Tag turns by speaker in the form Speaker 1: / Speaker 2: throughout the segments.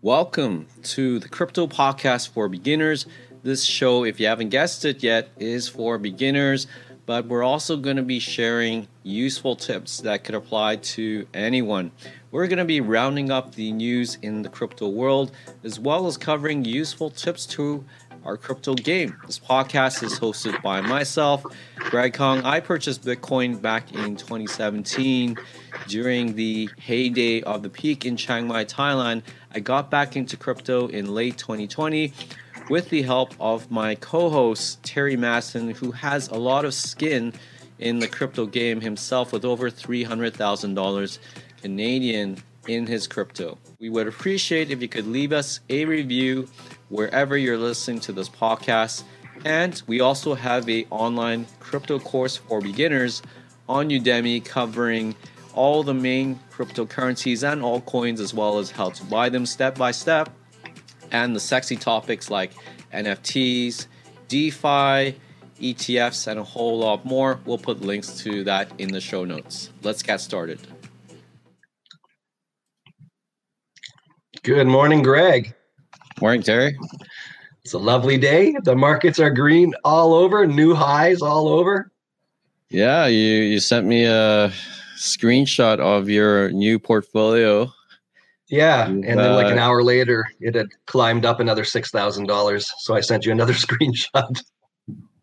Speaker 1: Welcome to the Crypto Podcast for Beginners. This show, if you haven't guessed it yet, is for beginners, but we're also going to be sharing useful tips that could apply to anyone. We're going to be rounding up the news in the crypto world as well as covering useful tips to our crypto game. This podcast is hosted by myself, Greg Kong. I purchased Bitcoin back in 2017 during the heyday of the peak in Chiang Mai, Thailand. I got back into crypto in late 2020 with the help of my co host, Terry Masson, who has a lot of skin in the crypto game himself with over $300,000 Canadian in his crypto. We would appreciate if you could leave us a review wherever you're listening to this podcast. And we also have a online crypto course for beginners on Udemy covering all the main cryptocurrencies and altcoins as well as how to buy them step by step and the sexy topics like NFTs, DeFi, ETFs and a whole lot more. We'll put links to that in the show notes. Let's get started.
Speaker 2: Good morning, Greg.
Speaker 1: Morning, Terry.
Speaker 2: It's a lovely day. The markets are green all over, new highs all over.
Speaker 1: Yeah, you you sent me a screenshot of your new portfolio.
Speaker 2: Yeah, and then like an uh, hour later, it had climbed up another six thousand dollars. So I sent you another screenshot.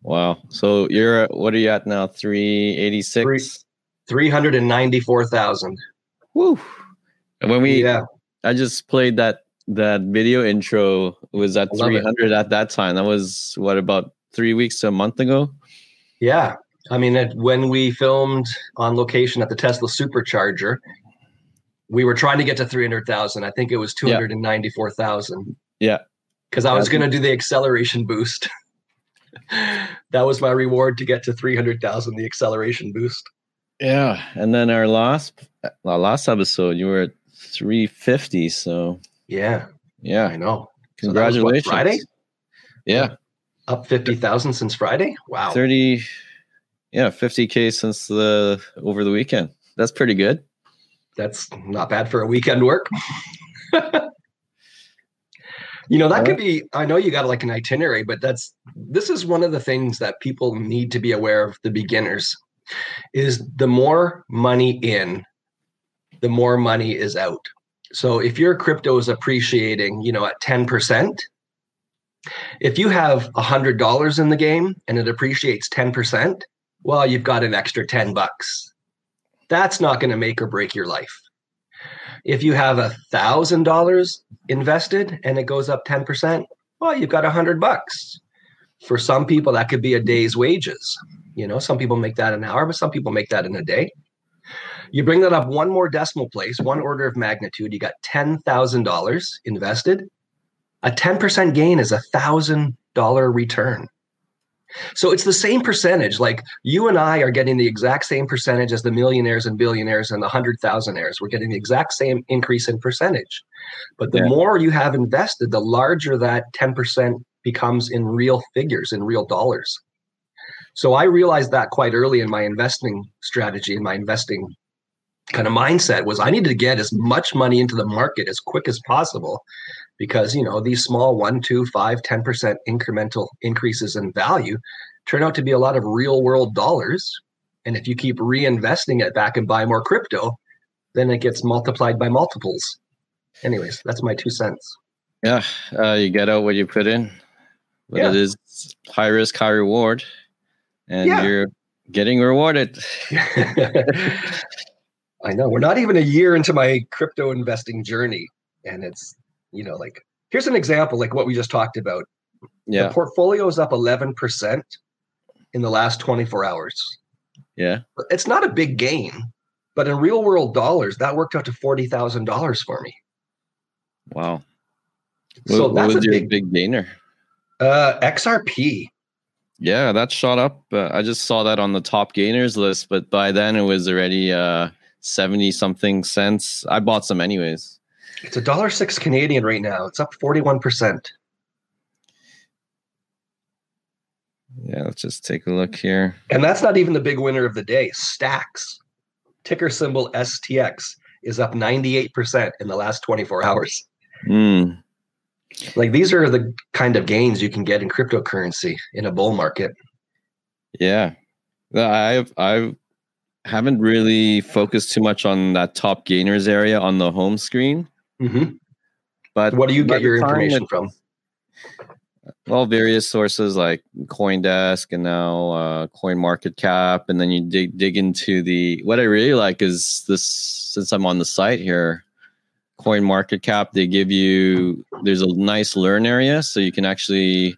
Speaker 1: Wow. So you're what are you at now? Three eighty six.
Speaker 2: Three hundred and ninety four thousand.
Speaker 1: Woo. And when we yeah. I just played that that video intro was at 300 at that time. That was what about three weeks to a month ago.
Speaker 2: Yeah, I mean, when we filmed on location at the Tesla Supercharger, we were trying to get to 300,000. I think it was 294,000.
Speaker 1: Yeah.
Speaker 2: Because I was going to do the acceleration boost. that was my reward to get to 300,000, the acceleration boost.
Speaker 1: Yeah. And then our last, our last episode, you were at 350. So
Speaker 2: yeah,
Speaker 1: yeah,
Speaker 2: I know.
Speaker 1: Congratulations,
Speaker 2: so what, Friday.
Speaker 1: Yeah,
Speaker 2: up fifty thousand since Friday. Wow,
Speaker 1: thirty. Yeah, fifty k since the over the weekend. That's pretty good.
Speaker 2: That's not bad for a weekend work. you know that could be i know you got like an itinerary but that's this is one of the things that people need to be aware of the beginners is the more money in the more money is out. So if your crypto is appreciating, you know, at 10%, if you have $100 in the game and it appreciates 10%, well, you've got an extra 10 bucks. That's not going to make or break your life. If you have a thousand dollars invested and it goes up 10%, well, you've got a hundred bucks. For some people, that could be a day's wages. You know, some people make that an hour, but some people make that in a day. You bring that up one more decimal place, one order of magnitude, you got $10,000 invested. A 10% gain is a $1,000 return. So it's the same percentage. Like you and I are getting the exact same percentage as the millionaires and billionaires and the hundred thousandaires. We're getting the exact same increase in percentage. But the yeah. more you have invested, the larger that 10% becomes in real figures, in real dollars. So I realized that quite early in my investing strategy, in my investing kind of mindset was I needed to get as much money into the market as quick as possible because you know these small one, two, five, ten percent incremental increases in value turn out to be a lot of real world dollars. And if you keep reinvesting it back and buy more crypto, then it gets multiplied by multiples. Anyways, that's my two cents.
Speaker 1: Yeah, uh, you get out what you put in, but yeah. it is high risk, high reward, and yeah. you're getting rewarded.
Speaker 2: I know. We're not even a year into my crypto investing journey. And it's, you know, like, here's an example like what we just talked about.
Speaker 1: Yeah.
Speaker 2: The portfolio is up 11% in the last 24 hours.
Speaker 1: Yeah.
Speaker 2: It's not a big gain, but in real world dollars, that worked out to $40,000 for me.
Speaker 1: Wow. So what, that's what was a your big, big gainer?
Speaker 2: Uh, XRP.
Speaker 1: Yeah, that shot up. Uh, I just saw that on the top gainers list, but by then it was already uh, 70 something cents. I bought some anyways.
Speaker 2: It's a dollar six Canadian right now. It's up 41%.
Speaker 1: Yeah, let's just take a look here.
Speaker 2: And that's not even the big winner of the day. Stacks, ticker symbol STX, is up 98% in the last 24 hours.
Speaker 1: Mm.
Speaker 2: Like these are the kind of gains you can get in cryptocurrency in a bull market.
Speaker 1: Yeah, I've I've haven't really focused too much on that top gainers area on the home screen.
Speaker 2: Mm-hmm.
Speaker 1: But
Speaker 2: What do you get your information
Speaker 1: it-
Speaker 2: from?
Speaker 1: Well, various sources like CoinDesk and now uh, Coin Market Cap, and then you dig dig into the. What I really like is this. Since I'm on the site here, Coin Market Cap, they give you. There's a nice learn area, so you can actually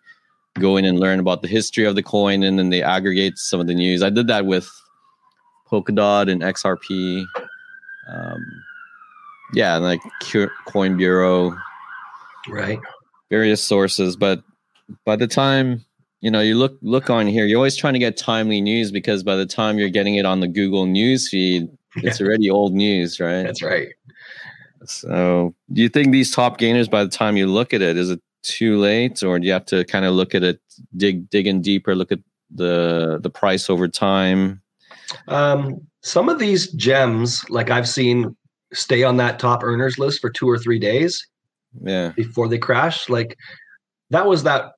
Speaker 1: go in and learn about the history of the coin, and then they aggregate some of the news. I did that with Polkadot and XRP. Um, yeah, like Coin Bureau
Speaker 2: Right.
Speaker 1: various sources but by the time you know you look look on here you're always trying to get timely news because by the time you're getting it on the google news feed it's already old news right
Speaker 2: That's right.
Speaker 1: so do you think these top gainers by the time you look at it is it too late or do you have to kind of look at it dig dig in deeper look at the the price over time
Speaker 2: Um, some of these gems, like I've seen, stay on that top earners list for two or three days
Speaker 1: yeah
Speaker 2: before they crash. Like that was that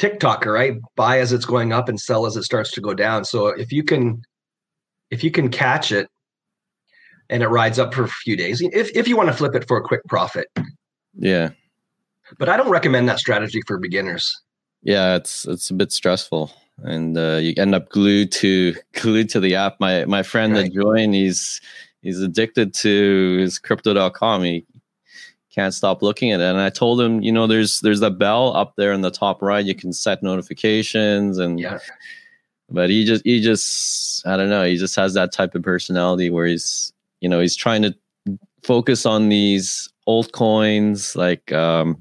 Speaker 2: TikToker, right? Buy as it's going up and sell as it starts to go down. So if you can, if you can catch it and it rides up for a few days, if if you want to flip it for a quick profit,
Speaker 1: yeah
Speaker 2: but I don't recommend that strategy for beginners.
Speaker 1: yeah it's it's a bit stressful and uh, you end up glued to glued to the app my my friend
Speaker 2: Right.
Speaker 1: that joined he's he's addicted to his crypto.com he can't stop looking at it. And i told him you know there's there's that bell up there in the top right. You can set notifications and
Speaker 2: Yeah.
Speaker 1: but he just he just i don't know. He just has that type of personality where he's you know he's trying to focus on these altcoins like um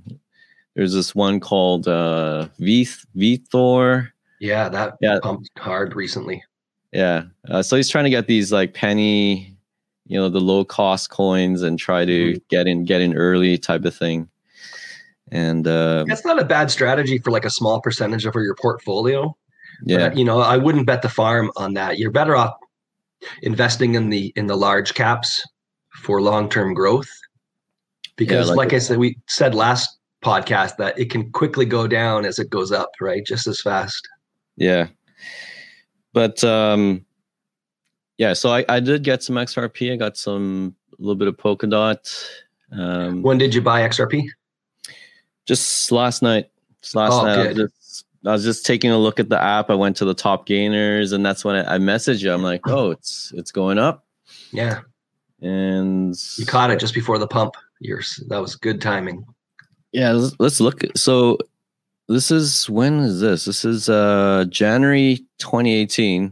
Speaker 1: there's this one called uh v VeThor
Speaker 2: Yeah, that
Speaker 1: Yeah.
Speaker 2: pumped hard recently.
Speaker 1: yeah. Uh, so he's trying to get these like penny you know the low cost coins and try to get in get in early type of thing and uh
Speaker 2: That's not a bad strategy for like a small percentage of your portfolio.
Speaker 1: yeah
Speaker 2: But, you know, I wouldn't bet the farm on that. You're better off investing in the in the large caps for long-term growth. Because
Speaker 1: like
Speaker 2: like, I said, we said last podcast that it can quickly go down as it goes up, right? Just as fast.
Speaker 1: Yeah. But um yeah, so I, I did get some XRP. I got some a little bit of Polkadot. Um
Speaker 2: When did you buy XRP?
Speaker 1: just last night. Just last
Speaker 2: Oh,
Speaker 1: night I was, just, I was just taking a look at the app. I went to the top gainers and that's when I, I messaged you. I'm like, oh, it's it's going up.
Speaker 2: Yeah.
Speaker 1: And
Speaker 2: You caught it just before the pump. Yours. That was good timing.
Speaker 1: Yeah, let's, let's look. So this is when is this? This is uh January 2018.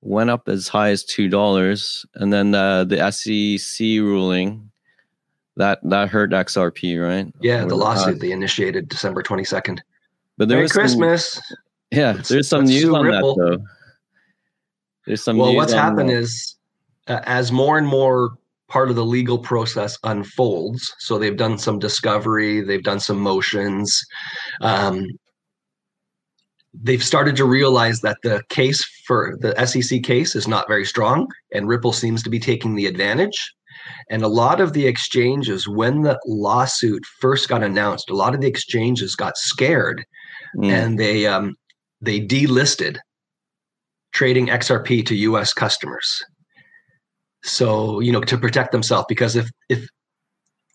Speaker 1: Went up as high as two dollars, and then uh, the SEC ruling that that hurt XRP, right?
Speaker 2: Yeah, the
Speaker 1: uh,
Speaker 2: lawsuit they initiated December 22nd.
Speaker 1: But there
Speaker 2: Merry
Speaker 1: was some-
Speaker 2: Christmas.
Speaker 1: yeah,
Speaker 2: Let's-
Speaker 1: there's some news on
Speaker 2: Ripple.
Speaker 1: that though. There's some.
Speaker 2: well
Speaker 1: news
Speaker 2: what's happened
Speaker 1: that.
Speaker 2: is uh, as more and more part of the legal process unfolds so they've done some discovery they've done some motions um, they've started to realize that the case for the sec case is not very strong and ripple seems to be taking the advantage and a lot of the exchanges when the lawsuit first got announced a lot of the exchanges got scared
Speaker 1: Mm,
Speaker 2: and they um, they delisted trading XRP to U.S. customers. So you know to protect themselves because if if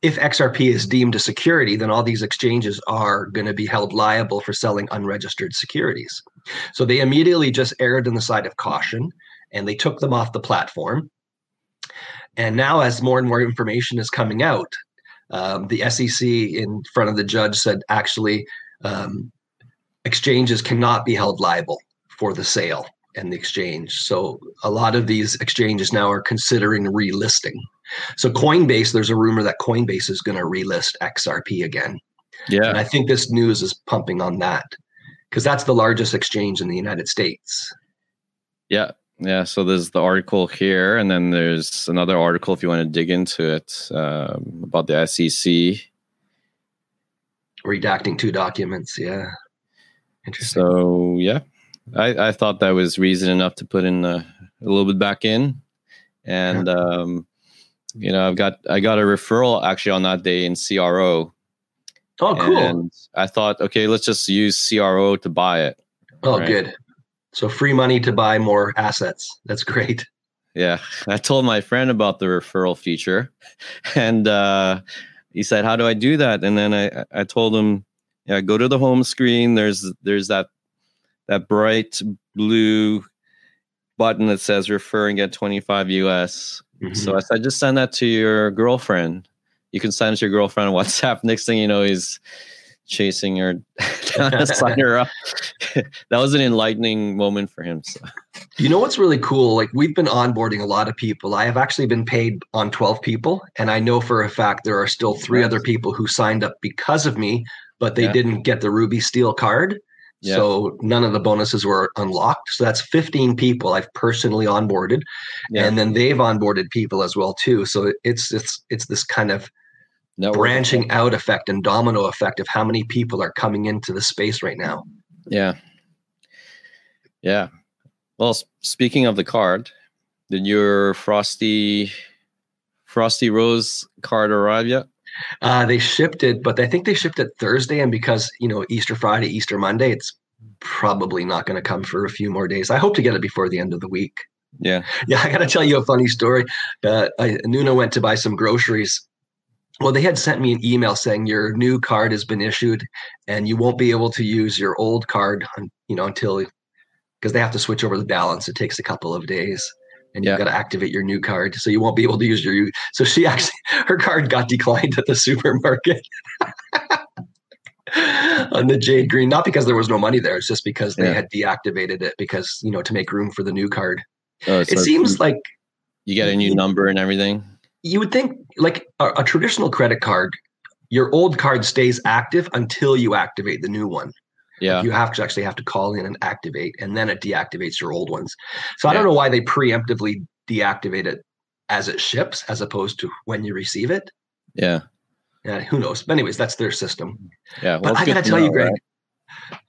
Speaker 2: if XRP is deemed a security, then all these exchanges are going to be held liable for selling unregistered securities. So they immediately just erred on the side of caution and they took them off the platform. And now, as more and more information is coming out, um, the SEC in front of the judge said actually um, exchanges cannot be held liable for the sale and the exchange. So a lot of these exchanges now are considering relisting. So Coinbase, there's a rumor that Coinbase is going to relist XRP again. And
Speaker 1: yeah,
Speaker 2: I think this news is pumping on that because that's the largest exchange in the United States.
Speaker 1: yeah, yeah. So there's the article here, and then there's another article if you want to dig into it um, about the SEC.
Speaker 2: Redacting two documents. Yeah. Interesting.
Speaker 1: So yeah, I, I thought that was reason enough to put in a, a little bit back in, and um, you know, I've got I got a referral actually on that day in CRO.
Speaker 2: Oh, cool.
Speaker 1: And I thought, okay, let's just use CRO to buy it.
Speaker 2: oh,
Speaker 1: right.
Speaker 2: good. So free money to buy more assets. That's great.
Speaker 1: Yeah, I told my friend about the referral feature, and uh, he said, "How do I do that?" And then I I told him, "Yeah, go to the home screen. There's there's that that bright blue button that says refer and get 25 US."
Speaker 2: Mhm.
Speaker 1: So I said, just send that to your girlfriend. You can send it to your girlfriend on WhatsApp. Next thing you know, he's chasing her down to sign her up. that was an enlightening moment for him. So.
Speaker 2: You know what's really cool? Like we've been onboarding a lot of people. I have actually been paid on 12 people. And I know for a fact there are still three
Speaker 1: Nice.
Speaker 2: other people who signed up because of me, but they
Speaker 1: Yeah.
Speaker 2: didn't get the Ruby Steel card.
Speaker 1: Yeah.
Speaker 2: So none of the bonuses were unlocked. So that's 15 people I've personally onboarded.
Speaker 1: Yeah.
Speaker 2: And then they've onboarded people as well too. So it's it's it's this kind of branching out effect and domino effect of how many people are coming into the space right now.
Speaker 1: Yeah. Yeah. Well, speaking of the card, did your Frosty Frosty Rose card arrive yet?
Speaker 2: Uh, they shipped it, but I think they shipped it Thursday, and because you know Easter Friday, Easter Monday, it's probably not going to come for a few more days. I hope to get it before the end of the week.
Speaker 1: Yeah.
Speaker 2: Yeah, I got to tell you a funny story. Uh, I, Nuna went to buy some groceries. Well, they had sent me an email saying your new card has been issued, and you won't be able to use your old card, you know, until because they have to switch over the balance. It takes a couple of days, and
Speaker 1: Yeah.
Speaker 2: you've got to activate your new card, so you won't be able to use your. So she actually, her card got declined at the supermarket. on the jade green not because there was no money there it's just because they
Speaker 1: Yeah.
Speaker 2: had deactivated it because you know to make room for the new card
Speaker 1: Oh,
Speaker 2: it seems like
Speaker 1: you get a new number and everything.
Speaker 2: you would think like a, a traditional credit card your old card stays active until you activate the new one
Speaker 1: Yeah.
Speaker 2: you have to actually have to call in and activate and then it deactivates your old ones so i don't know why they preemptively deactivate it as it ships as opposed to when you receive it
Speaker 1: Yeah.
Speaker 2: yeah, who knows but anyways that's their system
Speaker 1: Yeah. Well,
Speaker 2: but i gotta
Speaker 1: to
Speaker 2: tell you greg
Speaker 1: right?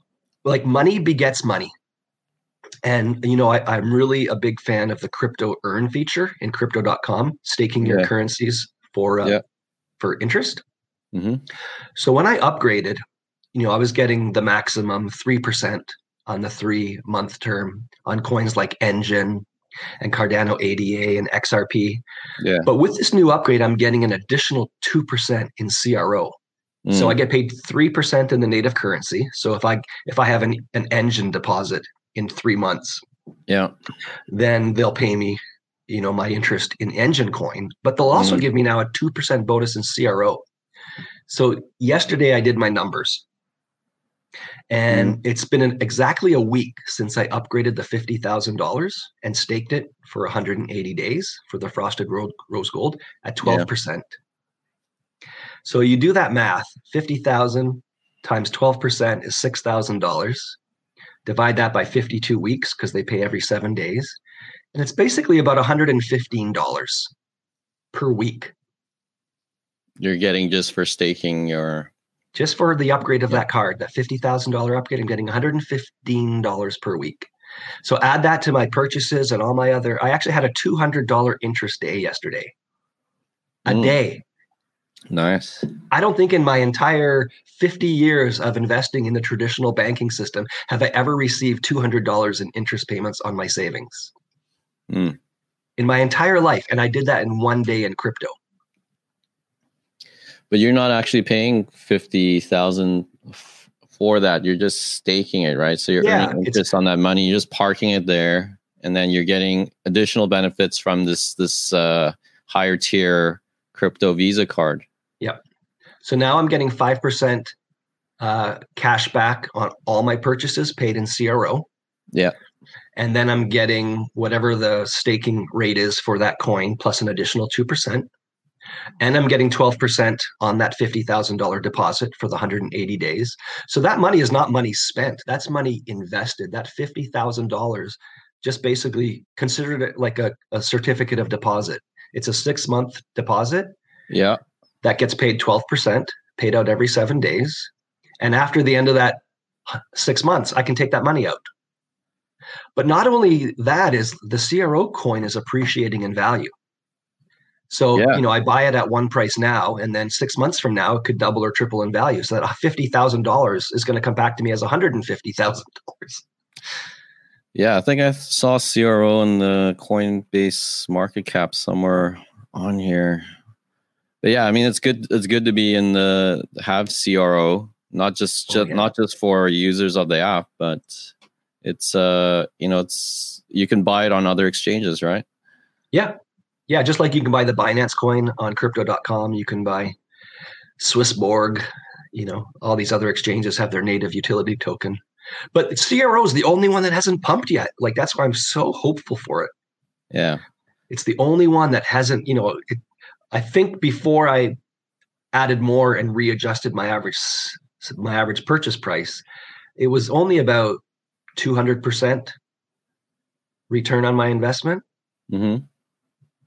Speaker 2: like money begets money and you know I, i'm really a big fan of the crypto earn feature in crypto.com staking your
Speaker 1: Yeah.
Speaker 2: currencies for uh,
Speaker 1: Yeah.
Speaker 2: for interest
Speaker 1: Mhm.
Speaker 2: so when i upgraded you know i was getting the maximum 3% on the three month term on coins like Enjin and cardano ada and xrp
Speaker 1: Yeah.
Speaker 2: but with this new upgrade i'm getting an additional 2% in cro so
Speaker 1: Mm.
Speaker 2: I get paid three percent in the native currency. So if I if I have an, an Enjin deposit in three months,
Speaker 1: yeah.
Speaker 2: then they'll pay me, you know, my interest in Enjin coin. But they'll also
Speaker 1: Mm.
Speaker 2: give me now a two percent bonus in CRO. So yesterday I did my numbers, and mm-hmm. it's been an, exactly a week since I upgraded the fifty thousand dollars and staked it for 180 days for the frosted ro- rose gold at 12 percent. So you do that math: fifty thousand times 12 percent is six thousand dollars. Divide that by 52 weeks because they pay every seven days, and it's basically about 115 dollars per week
Speaker 1: You're getting just for staking your.
Speaker 2: Just for the upgrade of that card. That fifty thousand dollar upgrade, I'm getting 115 dollars per week. So add that to my purchases and all my other. I actually had a 200 dollar interest day yesterday. A
Speaker 1: Mm.
Speaker 2: day.
Speaker 1: Nice.
Speaker 2: I don't think in my entire 50 years of investing in the traditional banking system have I ever received $200 in interest payments on my savings.
Speaker 1: Mm.
Speaker 2: In my entire life. And I did that in one day in crypto.
Speaker 1: But you're not actually paying fifty thousand f- for that. You're just staking it, right? So you're
Speaker 2: Yeah,
Speaker 1: earning interest on that money. You're just parking it there, and then you're getting additional benefits from this this uh, higher tier crypto Visa card. Yep.
Speaker 2: So now I'm getting 5% uh, cash back on all my purchases paid in CRO.
Speaker 1: Yeah.
Speaker 2: And then I'm getting whatever the staking rate is for that coin plus an additional 2%. And I'm getting 12% on that $50,000 deposit for the 180 days. So that money is not money spent. That's money invested. That $50,000 just basically considered it like a, a certificate of deposit. It's a six month deposit
Speaker 1: Yeah.
Speaker 2: that gets paid 12%, paid out every seven days. And after the end of that six months, I can take that money out. But not only that is the CRO coin is appreciating in value. So,
Speaker 1: Yeah.
Speaker 2: you know, I buy it at one price now, and then six months from now, it could double or triple in value. So that $50,000 is going to come back to me as $150,000.
Speaker 1: Yeah, I think I saw CRO in the Coinbase market cap somewhere on here. But yeah, I mean it's good it's good to be in the have CRO, not just,
Speaker 2: Oh,
Speaker 1: just
Speaker 2: yeah.
Speaker 1: not just for users of the app, but it's uh you know it's you can buy it on other exchanges, right?
Speaker 2: Yeah. Yeah. Just like you can buy the Binance coin on crypto.com, you can buy Swissborg, you know, all these other exchanges have their native utility token. But CRO is the only one that hasn't pumped yet. Like that's why I'm so hopeful for it.
Speaker 1: Yeah.
Speaker 2: It's the only one that hasn't, you know, it, I think before I added more and readjusted my average my average purchase price, it was only about 200% return on my investment.
Speaker 1: hmm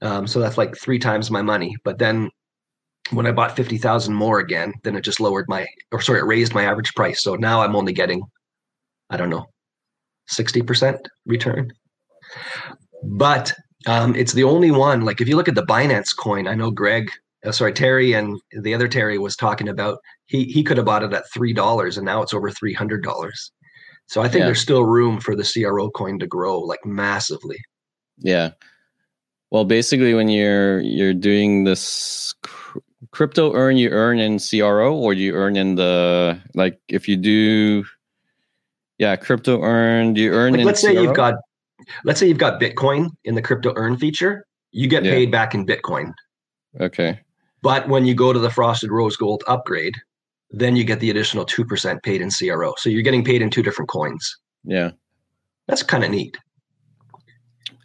Speaker 2: Um, so that's like three times my money. But then when I bought 50,000 more again, then it just lowered my, or sorry, it raised my average price. So now I'm only getting, I don't know, 60% return. But um, it's the only one, like if you look at the Binance coin, I know Greg, uh, sorry, Terry and the other Terry was talking about, he, he could have bought it at $3 and now it's over $300. So I think
Speaker 1: Yeah.
Speaker 2: there's still room for the CRO coin to grow like massively.
Speaker 1: Yeah. Well, basically, when you're you're doing this cr- crypto earn, you earn in CRO, or you earn in the like if you do, yeah, crypto earn, you earn
Speaker 2: like
Speaker 1: in
Speaker 2: let's say
Speaker 1: CRO?
Speaker 2: you've got let's say you've got bitcoin in the crypto earn feature you get
Speaker 1: Yeah.
Speaker 2: paid back in bitcoin.
Speaker 1: Okay,
Speaker 2: but when you go to the frosted rose gold upgrade then you get the additional 2% paid in cro so you're getting paid in two different coins.
Speaker 1: Yeah,
Speaker 2: that's kind of neat.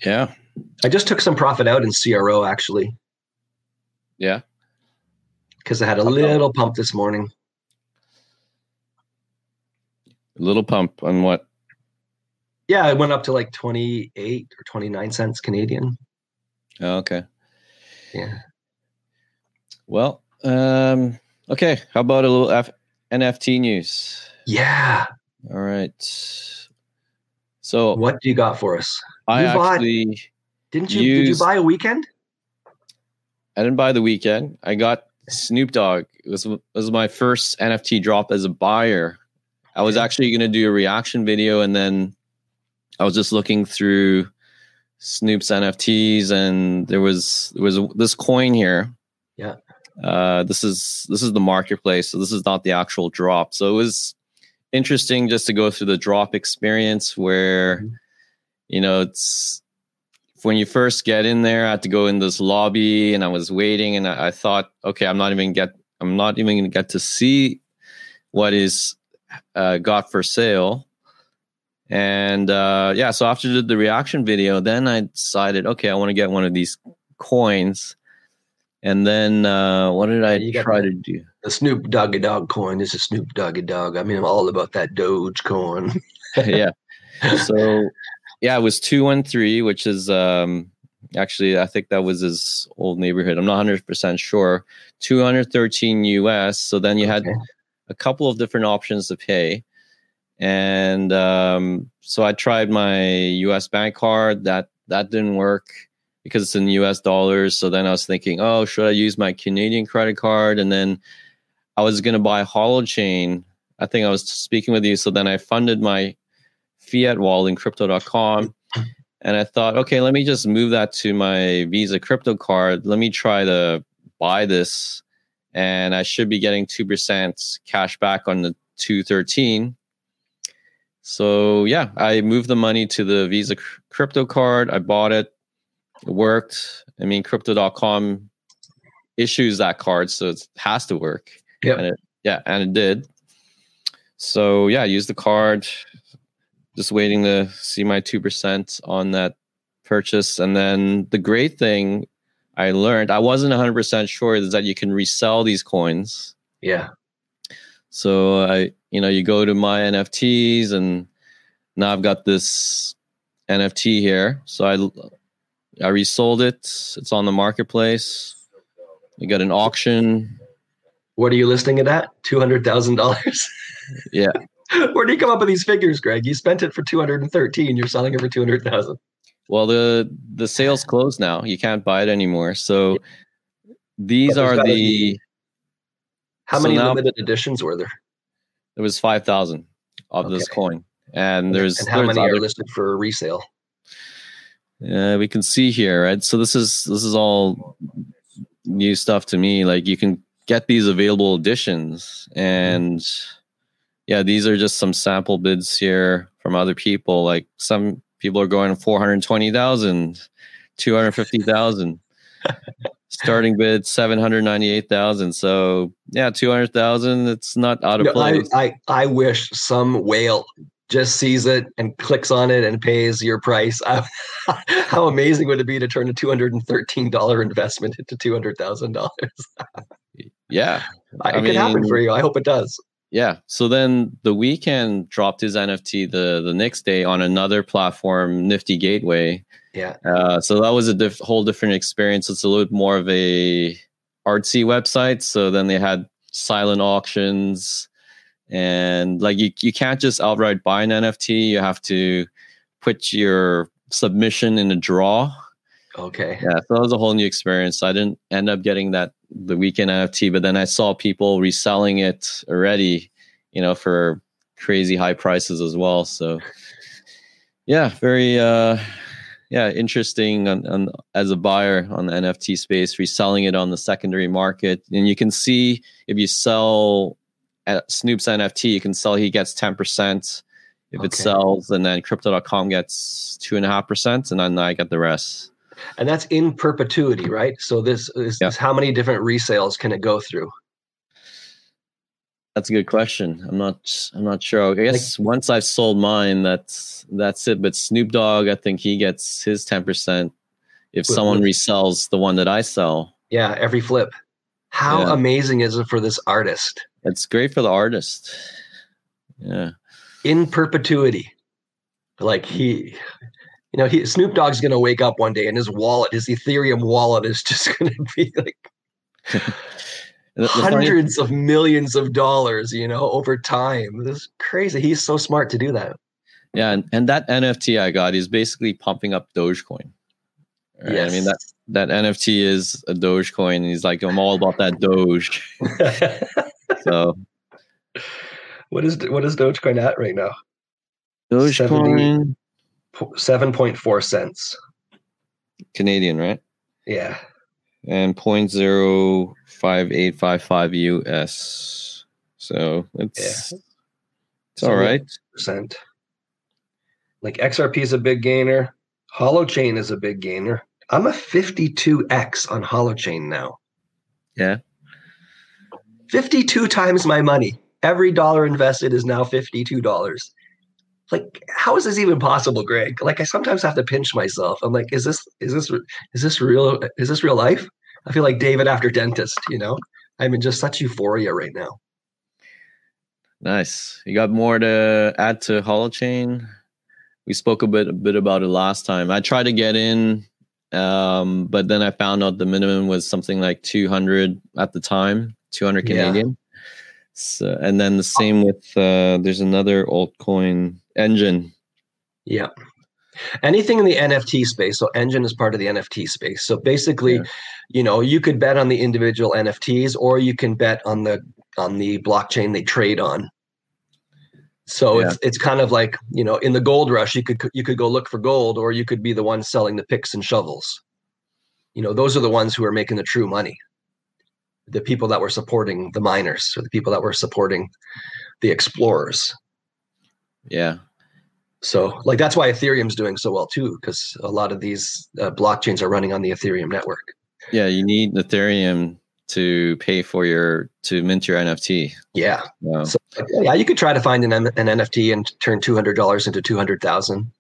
Speaker 1: Yeah,
Speaker 2: i just took some profit out in cro actually
Speaker 1: yeah.
Speaker 2: because i had a little pump this morning A
Speaker 1: Little pump on what?
Speaker 2: yeah it went up to like 28 or 29 cents canadian
Speaker 1: Oh, okay.
Speaker 2: yeah
Speaker 1: Well, um, okay. How about a little F- NFT news?
Speaker 2: yeah
Speaker 1: All right. So
Speaker 2: what do you got for us
Speaker 1: I
Speaker 2: you bought-
Speaker 1: actually
Speaker 2: didn't you did you buy a Weeknd
Speaker 1: I didn't buy the Weeknd. I got Snoop Dogg. It was it was my first NFT drop as a buyer. I was actually going to do a reaction video, and then I was just looking through Snoop's NFTs, and there was there was this coin here.
Speaker 2: Yeah.
Speaker 1: Uh, this is this is the marketplace, so this is not the actual drop. So it was interesting just to go through the drop experience, where
Speaker 2: Mhm.
Speaker 1: you know it's when you first get in there, I had to go in this lobby and I was waiting and I, I thought, okay, I'm not even get I'm not even gonna get to see what is uh, got for sale. And uh, yeah, so after the, the reaction video, then I decided, okay, I want to get one of these coins. And then uh, what did I
Speaker 2: You
Speaker 1: try to do?
Speaker 2: the Snoop Doggy Dogg coin This is a Snoop Doggy Dogg. I mean, I'm all about that Doge coin.
Speaker 1: yeah. So yeah, it was two one three, which is um actually I think that was his old neighborhood. I'm not hundred percent sure. Two hundred thirteen US. So then you had
Speaker 2: Okay.
Speaker 1: a couple of different options to pay. And um, so I tried my US bank card. That that didn't work because it's in US dollars. So then I was thinking, oh, should I use my Canadian credit card? And then I was gonna buy Holochain. I think I was speaking with you. So then I funded my fiat wallet in crypto.com. And I thought, okay, let me just move that to my Visa crypto card. Let me try to buy this. And I should be getting 2% cash back on the 213. So yeah, I moved the money to the Visa crypto card. I bought it. It worked. I mean, crypto.com issues that card, so it has to work. It, yeah, and it did. So yeah, I used the card. Just waiting to see my two percent on that purchase, and then the great thing I learned, I wasn't one hundred percent sure, is that you can resell these coins.
Speaker 2: Yeah.
Speaker 1: So I, you know, you go to my NFTs, and now I've got this NFT here. So I, I resold it. It's on the marketplace. You got an auction.
Speaker 2: What are you listing it at? Two hundred thousand dollars.
Speaker 1: Yeah.
Speaker 2: Where do you come up with these figures, Greg? You spent it for two hundred and thirteen. You're selling it for two hundred thousand.
Speaker 1: Well, the the sale's closed now. You can't buy it anymore. So these are the. Be,
Speaker 2: how so many now, limited editions were there?
Speaker 1: There was five thousand of okay. this coin, and there's
Speaker 2: and how
Speaker 1: there's
Speaker 2: many other, are listed for resale?
Speaker 1: Yeah, we can see here, right? So this is this is all new stuff to me. Like you can get these available editions, mm-hmm. and yeah, these are just some sample bids here from other people. Like some people are going 420,000, 250,000. starting bid 798,000. So, yeah, 200,000, it's not out of no, place.
Speaker 2: I, I, I wish some whale just sees it and clicks on it and pays your price. how amazing would it be to turn a $213 investment into $200,000?
Speaker 1: yeah.
Speaker 2: I, it mean, could happen for you. I hope it does.
Speaker 1: Yeah. So then the Weeknd dropped his NFT the, the next day on another platform, Nifty Gateway.
Speaker 2: Yeah.
Speaker 1: Uh, so that was a diff- whole different experience. It's a little more of a artsy website. So then they had silent auctions and like you, you can't just outright buy an NFT. You have to put your submission in a draw.
Speaker 2: Okay.
Speaker 1: Yeah. So that was a whole new experience. I didn't end up getting that the Weeknd NFT, but then I saw people reselling it already, you know, for crazy high prices as well. So yeah, very uh yeah, interesting on, on, as a buyer on the NFT space, reselling it on the secondary market. And you can see if you sell at Snoop's NFT, you can sell, he gets 10%. If okay. it sells, and then crypto.com gets two and a half percent, and then I get the rest.
Speaker 2: And that's in perpetuity, right? So this is, yeah. is how many different resales can it go through?
Speaker 1: That's a good question. I'm not. I'm not sure. I guess like, once I've sold mine, that's that's it. But Snoop Dogg, I think he gets his ten percent if someone resells the one that I sell.
Speaker 2: Yeah, every flip. How yeah. amazing is it for this artist?
Speaker 1: It's great for the artist. Yeah.
Speaker 2: In perpetuity, like he, you know, he Snoop Dogg's gonna wake up one day and his wallet, his Ethereum wallet, is just gonna be like. The, hundreds funny, of millions of dollars, you know, over time. This is crazy. He's so smart to do that.
Speaker 1: Yeah, and, and that NFT I got is basically pumping up Dogecoin. Right? Yes. I mean that that NFT is a Dogecoin. And he's like, I'm all about that Doge. so,
Speaker 2: what is what is Dogecoin at right now?
Speaker 1: Dogecoin
Speaker 2: seven point four cents.
Speaker 1: Canadian, right?
Speaker 2: Yeah.
Speaker 1: And point zero five eight five five US. So it's yeah. it's all right.
Speaker 2: Percent. Like XRP is a big gainer. Holochain is a big gainer. I'm a 52x on Holochain now.
Speaker 1: Yeah.
Speaker 2: 52 times my money. Every dollar invested is now $52. Like, how is this even possible, Greg? Like, I sometimes have to pinch myself. I'm like, is this is this is this real? Is this real life? I feel like David after dentist. You know, I'm in just such euphoria right now.
Speaker 1: Nice. You got more to add to Holochain? We spoke a bit a bit about it last time. I tried to get in, um, but then I found out the minimum was something like 200 at the time, 200 Canadian. Yeah. So, and then the same with uh, there's another altcoin Enjin.
Speaker 2: Yeah. Anything in the NFT space. So Enjin is part of the NFT space. So basically, yeah. you know, you could bet on the individual NFTs or you can bet on the on the blockchain they trade on. So yeah. it's it's kind of like, you know, in the gold rush, you could you could go look for gold or you could be the one selling the picks and shovels. You know, those are the ones who are making the true money the people that were supporting the miners or the people that were supporting the explorers.
Speaker 1: Yeah.
Speaker 2: So, like that's why Ethereum's doing so well too, because a lot of these uh, blockchains are running on the Ethereum network.
Speaker 1: Yeah, you need Ethereum to pay for your to mint your NFT.
Speaker 2: Yeah. Wow. So, yeah, you could try to find an, an NFT and turn two hundred dollars into two hundred thousand.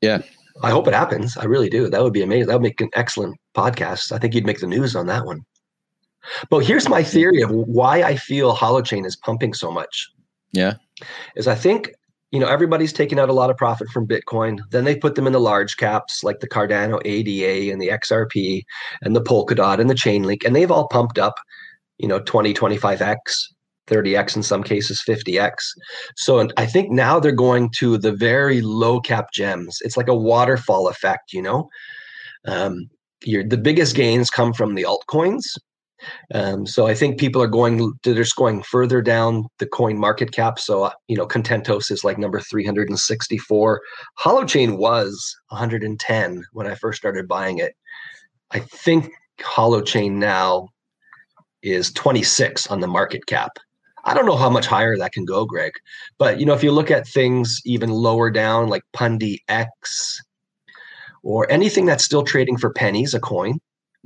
Speaker 1: Yeah.
Speaker 2: I hope it happens. I really do. That would be amazing. That would make an excellent podcast. I think you'd make the news on that one. But here's my theory of why I feel Holochain is pumping so much.
Speaker 1: Yeah.
Speaker 2: Is I think, you know, everybody's taking out a lot of profit from Bitcoin. Then they put them in the large caps like the Cardano ADA and the XRP and the Polkadot and the Chainlink. And they've all pumped up, you know, 20, 25x, 30x in some cases, 50x. So and I think now they're going to the very low cap gems. It's like a waterfall effect, you know? Um, your the biggest gains come from the altcoins. Um, so I think people are going they're going further down the coin market cap. So uh, you know, Contentos is like number 364. Holochain was 110 when I first started buying it. I think Holochain now is 26 on the market cap. I don't know how much higher that can go, Greg. But you know, if you look at things even lower down, like Pundi X, or anything that's still trading for pennies a coin,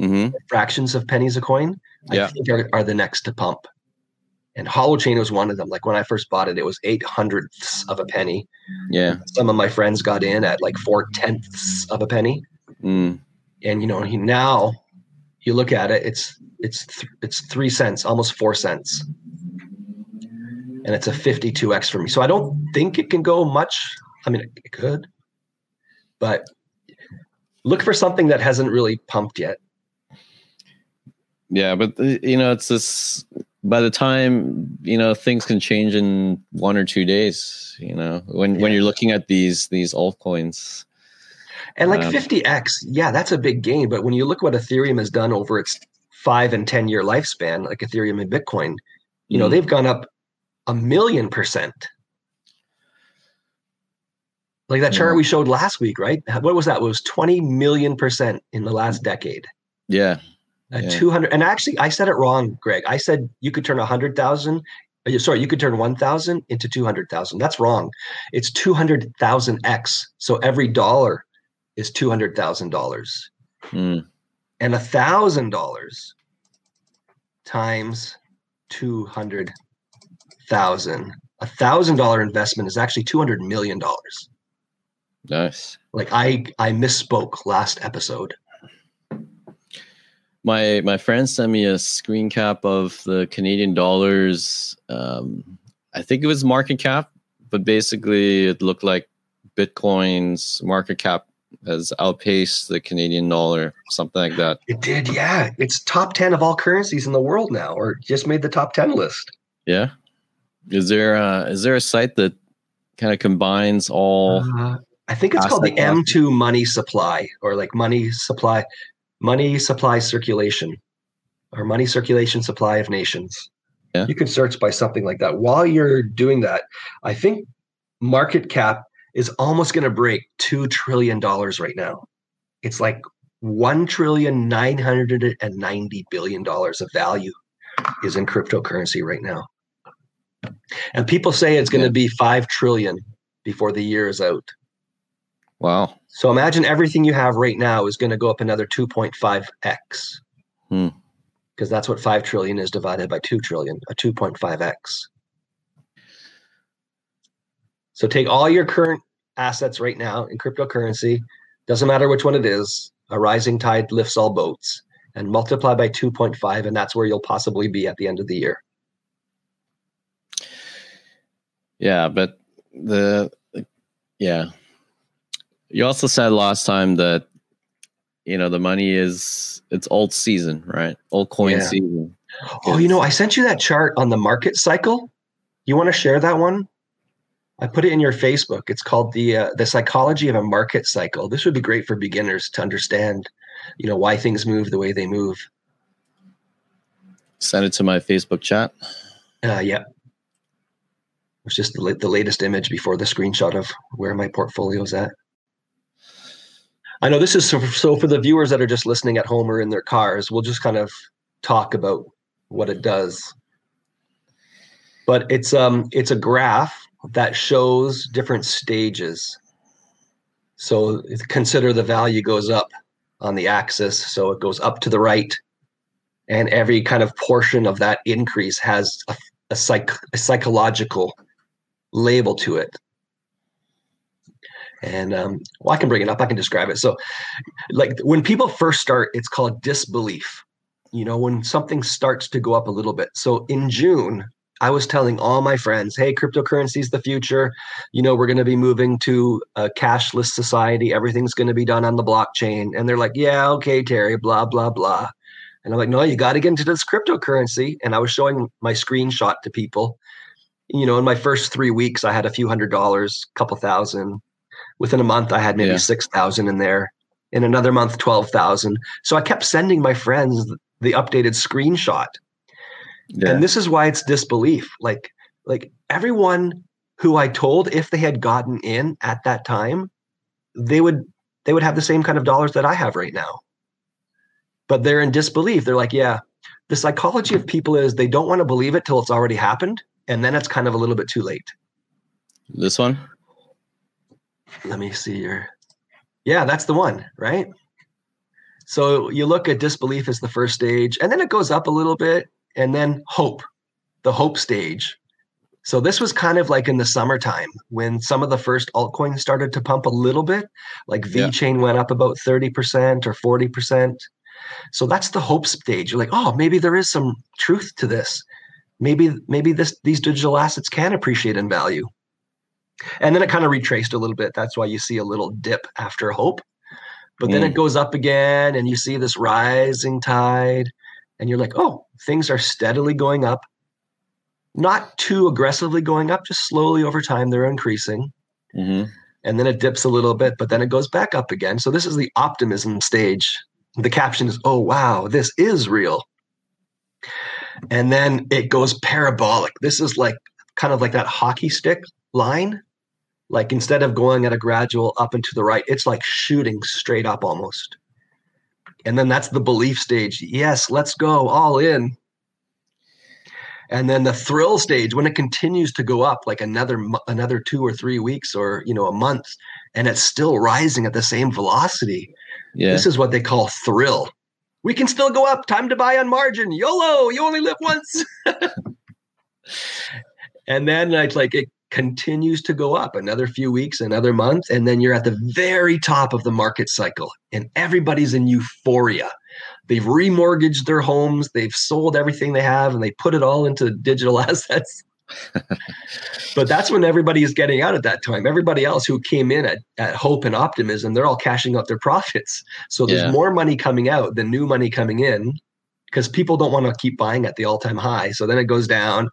Speaker 1: Mm-hmm.
Speaker 2: fractions of pennies a coin,
Speaker 1: Yeah.
Speaker 2: I think are, are the next to pump. And Holochain was one of them. Like when I first bought it, it was eight hundredths of a penny.
Speaker 1: Yeah.
Speaker 2: Some of my friends got in at like four tenths of a penny.
Speaker 1: Mm.
Speaker 2: And you know, now you look at it, it's it's th- it's three cents, almost four cents, and it's a fifty-two x for me. So I don't think it can go much. I mean, it could, but look for something that hasn't really pumped yet.
Speaker 1: Yeah, but uh, you know, it's this. By the time you know things can change in one or two days, you know, when when you're looking at these these altcoins,
Speaker 2: And like
Speaker 1: Um,
Speaker 2: 50x, yeah, that's a big gain. But when you look what Ethereum has done over its five and 10 year lifespan, like Ethereum and Bitcoin, you know,
Speaker 1: Mm.
Speaker 2: they've gone up a million percent. Like that chart
Speaker 1: Yeah.
Speaker 2: we showed last week, right? What was that? It was 20 million percent in the last decade.
Speaker 1: yeah,
Speaker 2: At
Speaker 1: Yeah.
Speaker 2: 200. And actually, I said it wrong, Greg. I said you could turn 100,000. uh, Sorry, you could turn 1,000 into 200,000. That's wrong. It's 200,000x. So every dollar is $200,000.
Speaker 1: Mm.
Speaker 2: And $1,000 times 200,000. A $1,000 investment is actually $200 million.
Speaker 1: nice.
Speaker 2: Like I, I misspoke last episode.
Speaker 1: My my friend sent me a screen cap of the Canadian dollars. Um, I think it was market cap, but basically it looked like Bitcoin's market cap has outpaced the Canadian dollar, something like that.
Speaker 2: It did, yeah. It's top 10 of all currencies in the world now, or just made the top 10 list.
Speaker 1: Yeah. Is there uh is there a site that kind of combines all
Speaker 2: Uh, I think it's called the M2 money supply or like money supply, money supply circulation or money circulation supply of nations.
Speaker 1: Yeah.
Speaker 2: You can search by something like that. While you're doing that, I think market cap is almost going to break $2 trillion right now. It's like $1 trillion, $990 billion of value is in cryptocurrency right now. And people say it's going to
Speaker 1: Yeah.
Speaker 2: be 5 trillion before the year is out.
Speaker 1: wow.
Speaker 2: So imagine everything you have right now is going to go up another 2.5x.
Speaker 1: Hmm.
Speaker 2: Because that's what 5 trillion is divided by 2 trillion, a 2.5x. So take all your current assets right now in cryptocurrency, doesn't matter which one it is, a rising tide lifts all boats, and multiply by 2.5, and that's where you'll possibly be at the end of the year.
Speaker 1: Yeah, but the yeah. You also said last time that you know the money is it's alt season, right? Altcoin
Speaker 2: Yeah.
Speaker 1: season.
Speaker 2: Oh, you know, I sent you that chart on the market cycle. You want to share that one? I put it in your Facebook. It's called the uh, the psychology of a market cycle. This would be great for beginners to understand, you know, why things move the way they move.
Speaker 1: Send it to my Facebook chat.
Speaker 2: Uh, yeah, it's just the, the latest image before the screenshot of where my portfolio is at. I know this is so, so for the viewers that are just listening at home or in their cars. We'll just kind of talk about what it does. But it's um it's a graph that shows different stages. So consider the value goes up on the axis, so it goes up to the right, and every kind of portion of that increase has a, a, psych, a psychological label to it. And um, well, I can bring it up. I can describe it. So, like when people first start, it's called disbelief. You know, when something starts to go up a little bit. So in June, I was telling all my friends, "Hey, cryptocurrency is the future. You know, we're going to be moving to a cashless society. Everything's going to be done on the blockchain." And they're like, "Yeah, okay, Terry, blah blah blah." And I'm like, "No, you got to get into this cryptocurrency." And I was showing my screenshot to people. You know, in my first three weeks, I had a few hundred dollars, couple thousand. Within a month, I had maybe
Speaker 1: Yeah.
Speaker 2: six thousand in there. in another month 12,000. So I kept sending my friends the updated screenshot. Yeah. And this is why it's disbelief. Like like everyone who I told if they had gotten in at that time, they would they would have the same kind of dollars that I have right now. But they're in disbelief. They're like, yeah, the psychology of people is they don't want to believe it till it's already happened and then it's kind of a little bit too late.
Speaker 1: This one?
Speaker 2: Let me see here. Yeah, that's the one, right? So you look at disbelief as the first stage, and then it goes up a little bit, and then hope, the hope stage. So this was kind of like in the summertime when some of the first altcoins started to pump a little bit, like VeChain yeah. went up about 30% or 40%. So that's the hope stage. You're like, oh, maybe there is some truth to this. Maybe maybe this these digital assets can appreciate in value. And then it kind of retraced a little bit. That's why you see a little dip after hope. But mm. then it mm. goes up again and you see this rising tide and you're like, "Oh, things are steadily going up." Not too aggressively going up, just slowly over time they're increasing. Mm-hmm. And then it dips a little bit, but then it goes back up again. So this is the optimism stage. The caption is, "Oh wow, this is real." And then it goes parabolic. This is like kind of like that hockey stick line. Like instead of going at a gradual up and to the right, it's like shooting straight up almost. And then that's the belief stage. Yes, let's go all in. And then the thrill stage when it continues to go up like another another 2 or 3 weeks or you know a month and it's still rising at the same velocity. Yeah. This is what they call thrill we can still go up. Time to buy on margin. YOLO, you only live once. and then it's like it continues to go up another few weeks, another month, and then you're at the very top of the market cycle, and everybody's in euphoria. They've remortgaged their homes, they've sold everything they have, and they put it all into digital assets but that's when everybody is getting out at that time. Everybody else who came in at, at hope and optimism, they're all cashing out their profits. So there's yeah. more money coming out than new money coming in because people don't want to keep buying at the all time high. So then it goes down.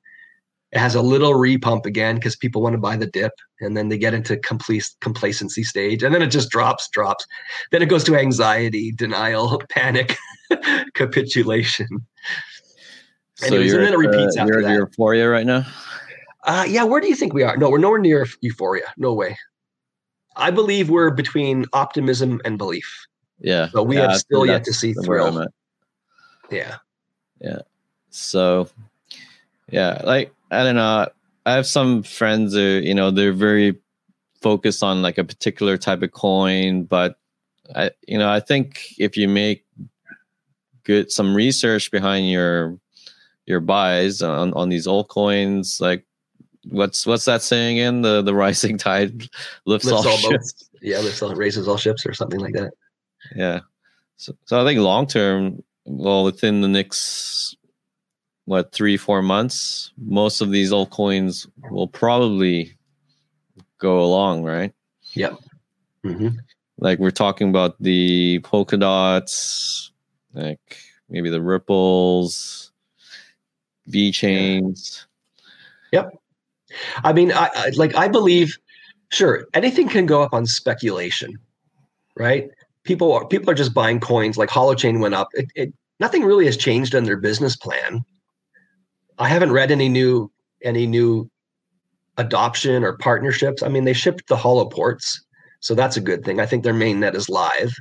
Speaker 2: It has a little repump again because people want to buy the dip and then they get into complac- complacency stage and then it just drops, drops. Then it goes to anxiety, denial, panic, capitulation.
Speaker 1: So Anyways, and then it repeats uh, after you're that. euphoria right now.
Speaker 2: Uh, yeah, where do you think we are? No, we're nowhere near euphoria. No way. I believe we're between optimism and belief.
Speaker 1: Yeah.
Speaker 2: But we
Speaker 1: yeah,
Speaker 2: have still yet to see thrill. Yeah.
Speaker 1: Yeah. So, yeah, like I don't know. I have some friends who you know they're very focused on like a particular type of coin, but I you know I think if you make good some research behind your your buys on on these altcoins, like what's what's that saying in the the rising tide lifts, lifts all, all ships.
Speaker 2: Yeah, lifts all raises all ships or something like that.
Speaker 1: Yeah. So so I think long term, well, within the next what three four months, most of these altcoins will probably go along, right?
Speaker 2: Yep. Mm-hmm.
Speaker 1: Like we're talking about the Polkadots, like maybe the ripples, VeChains
Speaker 2: Yep. I mean, I, I, like I believe, sure, anything can go up on speculation, right? People are people are just buying coins. Like Holochain went up. It, it nothing really has changed on their business plan. I haven't read any new any new adoption or partnerships. I mean, they shipped the HoloPorts, so that's a good thing. I think their main net is live.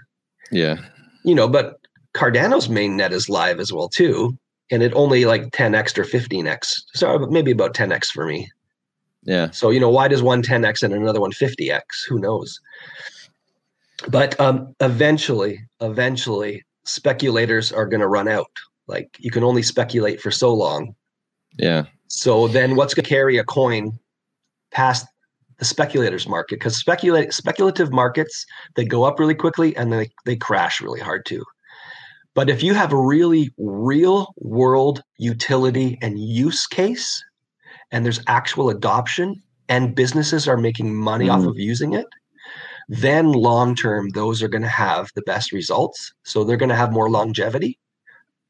Speaker 1: Yeah.
Speaker 2: You know, but Cardano's main net is live as well too, and it only like 10x or 15x. So maybe about 10x for me.
Speaker 1: Yeah.
Speaker 2: So, you know, why does one 10x and another one 50x? Who knows? But um, eventually, eventually, speculators are going to run out. Like you can only speculate for so long.
Speaker 1: Yeah.
Speaker 2: So then what's going to carry a coin past the speculators market? Because speculate speculative markets, they go up really quickly and they, they crash really hard too. But if you have a really real world utility and use case, and there's actual adoption and businesses are making money mm. off of using it, then long term, those are going to have the best results. So they're going to have more longevity.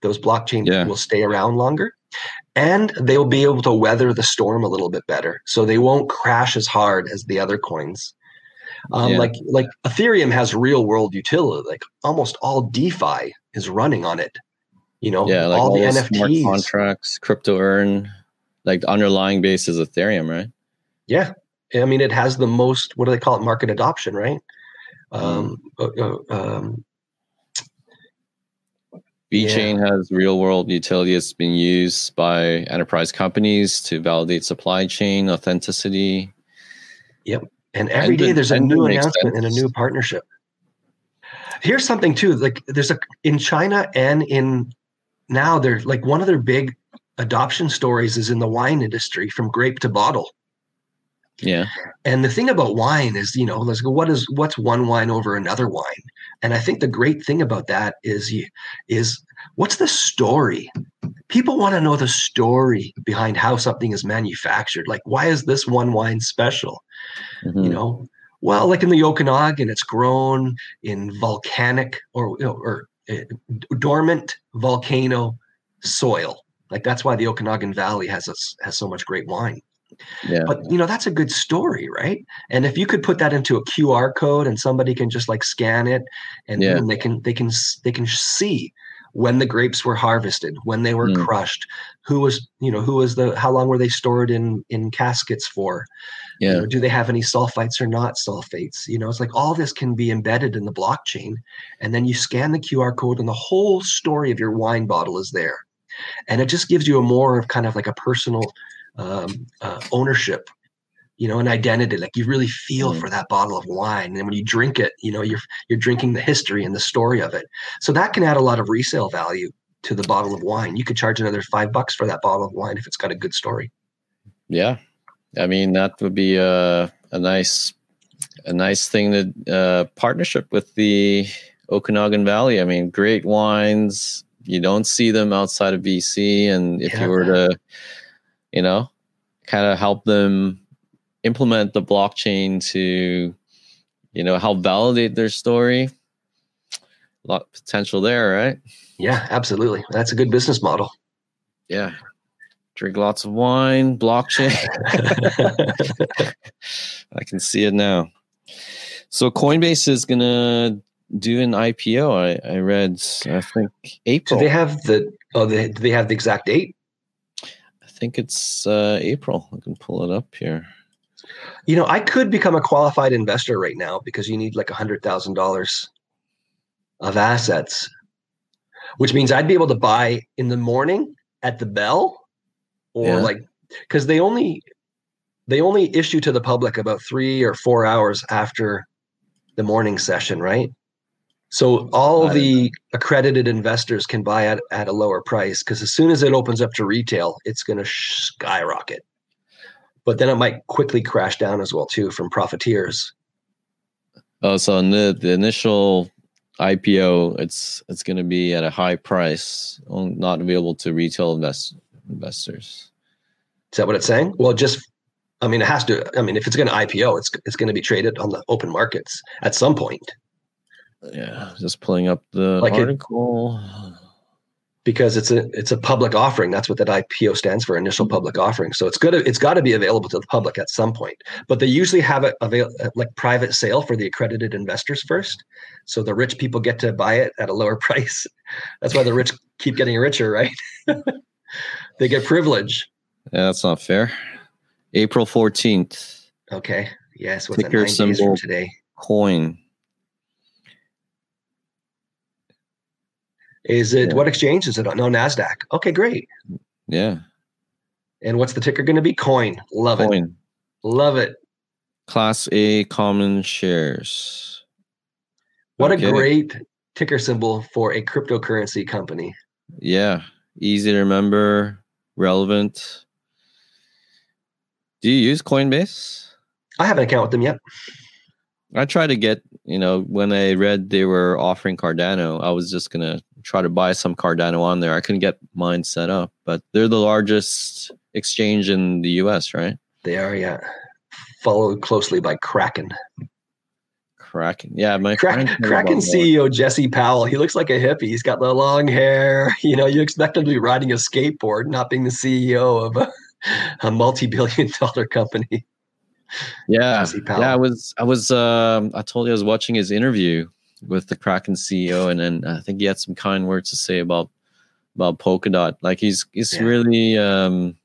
Speaker 2: Those blockchains yeah. will stay around longer and they'll be able to weather the storm a little bit better. So they won't crash as hard as the other coins. Um, yeah. Like like Ethereum has real world utility. Like almost all DeFi is running on it. You know,
Speaker 1: yeah, like all, all the NFTs, contracts, crypto earn, like the underlying base is Ethereum, right?
Speaker 2: Yeah, I mean it has the most. What do they call it? Market adoption, right? Um, mm. uh, um,
Speaker 1: VeChain yeah. has real world utility. It's been used by enterprise companies to validate supply chain authenticity.
Speaker 2: Yep. And every and day there's a new announcement sense. and a new partnership. Here's something too. Like there's a in China and in now they're like one of their big adoption stories is in the wine industry from grape to bottle.
Speaker 1: Yeah.
Speaker 2: And the thing about wine is, you know, let's go, what is what's one wine over another wine? And I think the great thing about that is is what's the story? People want to know the story behind how something is manufactured. Like, why is this one wine special? Mm-hmm. You know, well, like in the Okanagan, it's grown in volcanic or you know, or uh, dormant volcano soil. Like that's why the Okanagan Valley has a, has so much great wine. Yeah. But you know, that's a good story, right? And if you could put that into a QR code and somebody can just like scan it and yeah. they can they can they can see when the grapes were harvested, when they were mm. crushed, who was, you know, who was the how long were they stored in in caskets for? Yeah. You know, do they have any sulfites or not sulfates? You know, it's like all this can be embedded in the blockchain. And then you scan the QR code and the whole story of your wine bottle is there. And it just gives you a more of kind of like a personal um, uh, ownership you know an identity like you really feel mm. for that bottle of wine. And when you drink it you know you're you're drinking the history and the story of it. So that can add a lot of resale value to the bottle of wine. You could charge another five bucks for that bottle of wine if it's got a good story.
Speaker 1: Yeah. I mean that would be a, a nice a nice thing to uh, partnership with the okanagan valley. I mean great wines. You don't see them outside of bc and if yeah. you were to you know, kind of help them implement the blockchain to, you know, help validate their story. A lot of potential there, right?
Speaker 2: Yeah, absolutely. That's a good business model.
Speaker 1: Yeah. Drink lots of wine, blockchain. I can see it now. So Coinbase is gonna do an IPO. I, I read I think April.
Speaker 2: Do they have the oh they do they have the exact date?
Speaker 1: Think it's uh, April. I can pull it up here.
Speaker 2: You know, I could become a qualified investor right now because you need like a hundred thousand dollars of assets, which means I'd be able to buy in the morning at the bell, or yeah. like because they only they only issue to the public about three or four hours after the morning session, right? So all the accredited investors can buy at, at a lower price because as soon as it opens up to retail, it's going to skyrocket. But then it might quickly crash down as well too from profiteers.
Speaker 1: Oh, so in the, the initial IPO, it's it's going to be at a high price, not available to retail invest, investors.
Speaker 2: Is that what it's saying? Well, just I mean, it has to. I mean, if it's going to IPO, it's it's going to be traded on the open markets at some point.
Speaker 1: Yeah, just pulling up the like article. It,
Speaker 2: because it's a it's a public offering. That's what that IPO stands for, initial mm-hmm. public offering. So it's good. It's got to be available to the public at some point. But they usually have it avail like private sale for the accredited investors first. So the rich people get to buy it at a lower price. That's why the rich keep getting richer, right? they get privilege.
Speaker 1: Yeah, that's not fair. April fourteenth.
Speaker 2: Okay. Yes. What's Ticker symbol today?
Speaker 1: Coin.
Speaker 2: Is it yeah. what exchange is it on? No, NASDAQ. Okay, great.
Speaker 1: Yeah.
Speaker 2: And what's the ticker going to be? Coin. Love Coin. it. Love it.
Speaker 1: Class A common shares.
Speaker 2: What okay. a great ticker symbol for a cryptocurrency company.
Speaker 1: Yeah. Easy to remember, relevant. Do you use Coinbase?
Speaker 2: I have an account with them yet.
Speaker 1: I tried to get, you know, when I read they were offering Cardano, I was just gonna try to buy some Cardano on there. I couldn't get mine set up, but they're the largest exchange in the US, right?
Speaker 2: They are, yeah. Followed closely by Kraken.
Speaker 1: Kraken. Yeah, my
Speaker 2: Kraken, Kraken CEO Jesse Powell. He looks like a hippie. He's got the long hair. You know, you expect him to be riding a skateboard, not being the CEO of a, a multi-billion dollar company.
Speaker 1: Yeah,
Speaker 2: Jesse Powell.
Speaker 1: yeah. I was, I was, um, I told you I was watching his interview with the Kraken CEO, and then I think he had some kind words to say about about Polkadot. Like he's he's
Speaker 2: Yeah.
Speaker 1: really um,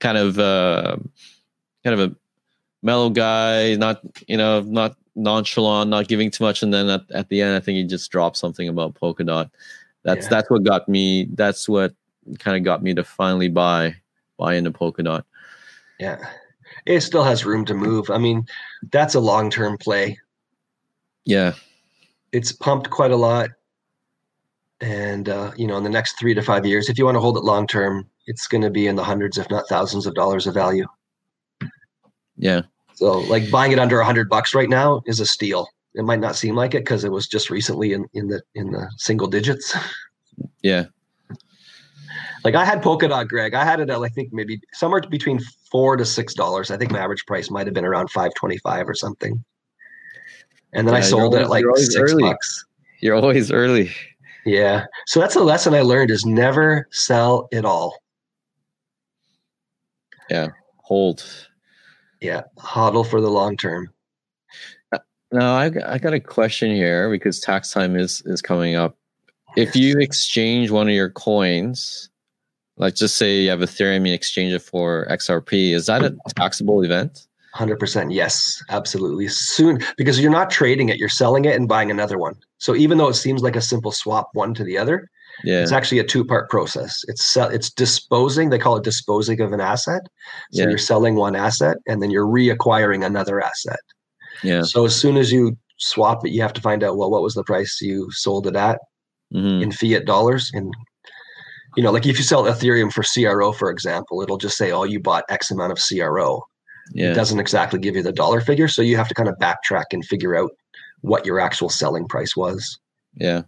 Speaker 1: kind of uh, kind of a mellow guy, not you know not nonchalant, not giving too much, and then at, at the end, I think he just dropped something about Polkadot. That's
Speaker 2: Yeah.
Speaker 1: that's what got me. That's what kind of got me to finally buy buy into Polkadot.
Speaker 2: Yeah. It still has room to move. I mean, that's a long term play.
Speaker 1: Yeah,
Speaker 2: It's pumped quite a lot. And, uh, you know, in the next three to five years, if you want to hold it long term, it's going to be in the hundreds, if not thousands of dollars of value.
Speaker 1: yeah,
Speaker 2: So, like buying it under a hundred bucks right now is a steal. It might not seem like it because it was just recently in, in the in the single digits.
Speaker 1: yeah.
Speaker 2: Like I had Polkadot Greg. I had it at I think maybe somewhere between four to six dollars. I think my average price might have been around five twenty five or something. And then I sold it at like six
Speaker 1: early.
Speaker 2: bucks.
Speaker 1: You're always early.
Speaker 2: Yeah. So that's a lesson I learned: is never sell it all. Yeah.
Speaker 1: Hold.
Speaker 2: Yeah, hodl for the long term.
Speaker 1: Uh, now I got- I got a question here because tax time is is coming up. If you exchange one of your coins, like just say you have Ethereum, you exchange it for XRP, is that a taxable event?
Speaker 2: Hundred percent, yes, absolutely. Soon, because you're not trading it; you're selling it and buying another one. So even though it seems like a simple swap one to the other,
Speaker 1: Yeah,
Speaker 2: It's actually a two-part process. It's sell, it's disposing. They call it disposing of an asset. So
Speaker 1: Yeah.
Speaker 2: you're selling one asset and then you're reacquiring another asset.
Speaker 1: yeah.
Speaker 2: So as soon as you swap it, you have to find out well what was the price you sold it at
Speaker 1: hmm
Speaker 2: in fiat dollars. And you know, like if you sell Ethereum for CRO, for example, it'll just say, "Oh, you bought X amount of CRO." It doesn't exactly give you the dollar figure, so you have to kind of backtrack and figure out what your actual selling price was.
Speaker 1: yeah,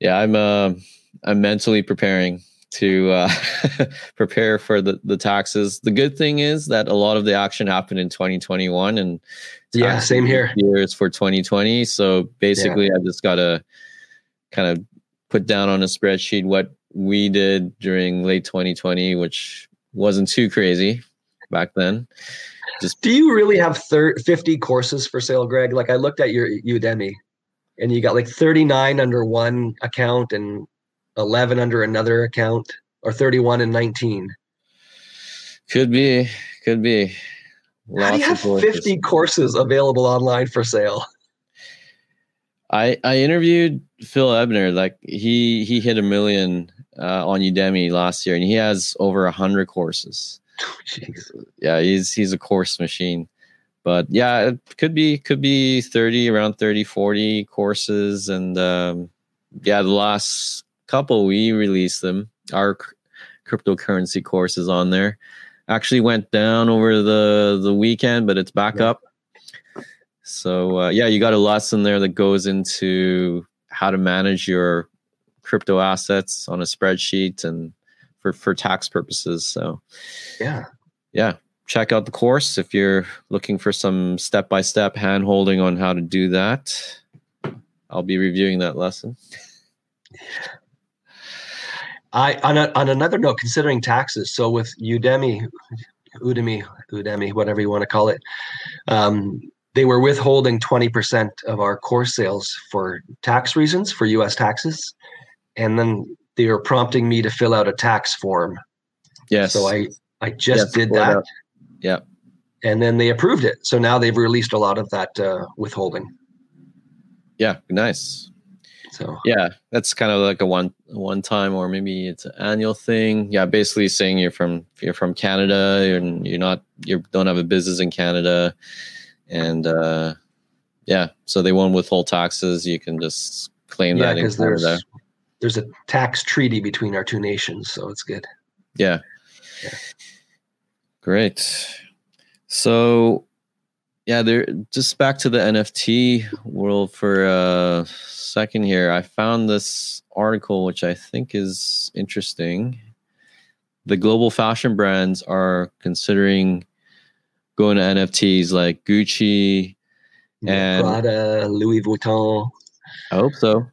Speaker 1: yeah. I'm uh, I'm mentally preparing to uh, prepare for the the taxes. The good thing is that a lot of the action happened in 2021, and
Speaker 2: Yeah, same here.
Speaker 1: Years for 2020. So basically, I just gotta kind of put down on a spreadsheet what we did during late 2020, which wasn't too crazy back then. Just
Speaker 2: Do you really have thir- 50 courses for sale, Greg? Like I looked at your Udemy and you got like 39 under one account and 11 under another account or 31 and 19.
Speaker 1: could be, could be.
Speaker 2: How do you have
Speaker 1: courses.
Speaker 2: 50 courses available online for sale?
Speaker 1: I I interviewed Phil Ebiner. Like he he hit a million uh, on Udemy last year, and he has over a hundred courses.
Speaker 2: Jeez.
Speaker 1: Yeah, he's he's a course machine. But yeah, it could be could be 30 around 30 40 courses and um yeah, the last couple we released them. Our c- cryptocurrency course is on there. Actually went down over the the weekend, but it's back
Speaker 2: Yeah.
Speaker 1: up. So uh, yeah, you got a lesson there that goes into how to manage your crypto assets on a spreadsheet and for for tax purposes. So
Speaker 2: Yeah.
Speaker 1: yeah, check out the course if you're looking for some step by step hand holding on how to do that. I'll be reviewing that lesson.
Speaker 2: I on, a, on another note, considering taxes, so with Udemy, Udemy, Udemy, whatever you want to call it, um, they were withholding 20% of our course sales for tax reasons, for US taxes. And then they were prompting me to fill out a tax form.
Speaker 1: Yes.
Speaker 2: So I, I just
Speaker 1: Yes,
Speaker 2: did that.
Speaker 1: Yeah.
Speaker 2: And then they approved it. So now they've released a lot of that uh, withholding.
Speaker 1: yeah, nice.
Speaker 2: So
Speaker 1: Yeah, that's kind of like a one one time or maybe it's an annual thing. Yeah, basically saying you're from you're from Canada and you're not you don't have a business in Canada, and uh, yeah, so they won't withhold taxes. You can just claim
Speaker 2: yeah,
Speaker 1: that in Canada.
Speaker 2: there's there's a tax treaty between our two nations. So it's good.
Speaker 1: Yeah.
Speaker 2: Yeah.
Speaker 1: Great. So, yeah, there. Just back to the NFT world for a second here. I found this article, which I think is interesting. The global fashion brands are considering going to NFTs like Gucci. And-
Speaker 2: Prada, Louis Vuitton.
Speaker 1: I hope so.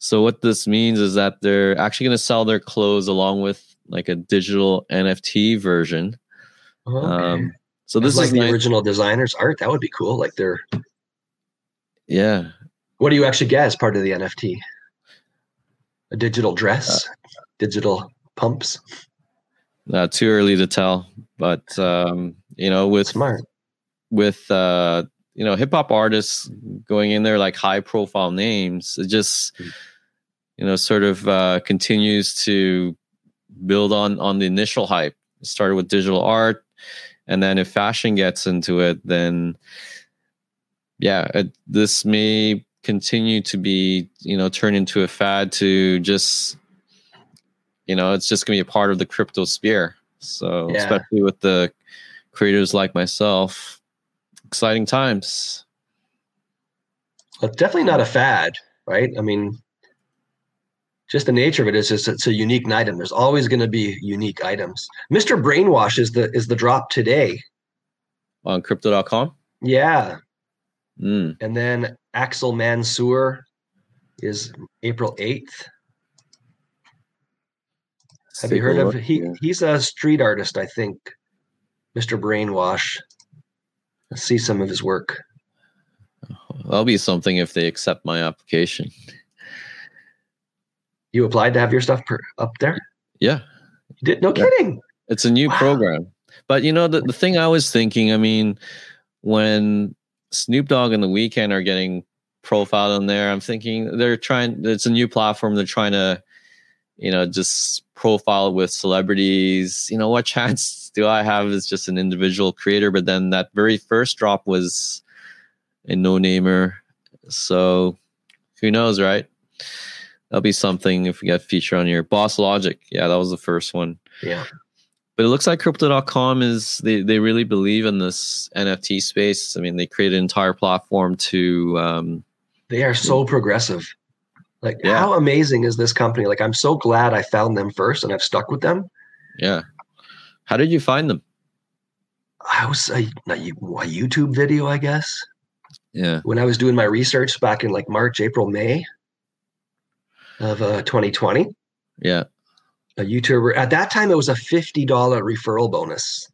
Speaker 1: So what this means is that they're actually going to sell their clothes along with like a digital NFT version.
Speaker 2: Okay.
Speaker 1: Um, So this
Speaker 2: like
Speaker 1: is
Speaker 2: the
Speaker 1: nice.
Speaker 2: original designer's art. That would be cool. Like they're
Speaker 1: yeah.
Speaker 2: what do you actually get as part of the NFT? A digital dress,
Speaker 1: Uh,
Speaker 2: digital pumps.
Speaker 1: Uh, too early to tell, but um, you know, with
Speaker 2: Smart.
Speaker 1: with uh, you know hip hop artists going in there like high profile names, it just
Speaker 2: Mm.
Speaker 1: You know sort of uh, continues to build on on the initial hype. It started with digital art, and then if fashion gets into it, then yeah, it, this may continue to be you know turn into a fad to just you know it's just to be a part of the crypto sphere so
Speaker 2: Yeah.
Speaker 1: especially with the creators like myself exciting times
Speaker 2: Well, it's definitely not a fad, right? I mean, just the nature of it is just it's a unique item. There's always going to be unique items. Mr. Brainwash is the is the drop today.
Speaker 1: on crypto.com
Speaker 2: Yeah,
Speaker 1: mm.
Speaker 2: and then Axel Mansour is April eighth. Have you heard of he? He's a street artist, I think. Mr. Brainwash. Let's see some of his work.
Speaker 1: that'll be something if they accept my application
Speaker 2: You applied to have your stuff per, up there.
Speaker 1: yeah
Speaker 2: You did? No
Speaker 1: Yeah.
Speaker 2: kidding.
Speaker 1: It's a new
Speaker 2: Wow.
Speaker 1: program. But you know, the, the thing I was thinking, I mean, when Snoop Dogg and the Weeknd are getting profiled on there, I'm thinking they're trying it's a new platform, they're trying to, you know, just profile with celebrities. You know, what chance do I have as just an individual creator? But then that very first drop was a no-namer. So who knows, right? That'll be something if we get feature on your Boss Logic. Yeah, that was the first one
Speaker 2: Yeah.
Speaker 1: but it looks like crypto.com is they, they really believe in this nft space i mean they created an entire platform to um,
Speaker 2: They are so progressive. Like,
Speaker 1: Yeah.
Speaker 2: how amazing is this company? Like, I'm so glad I found them first and I've stuck with them.
Speaker 1: yeah how did you find them
Speaker 2: I was a, a a YouTube video, I guess,
Speaker 1: yeah
Speaker 2: when I was doing my research back in like March, April, May of uh, 2020.
Speaker 1: yeah
Speaker 2: A YouTuber at that time, it was a $50 referral bonus.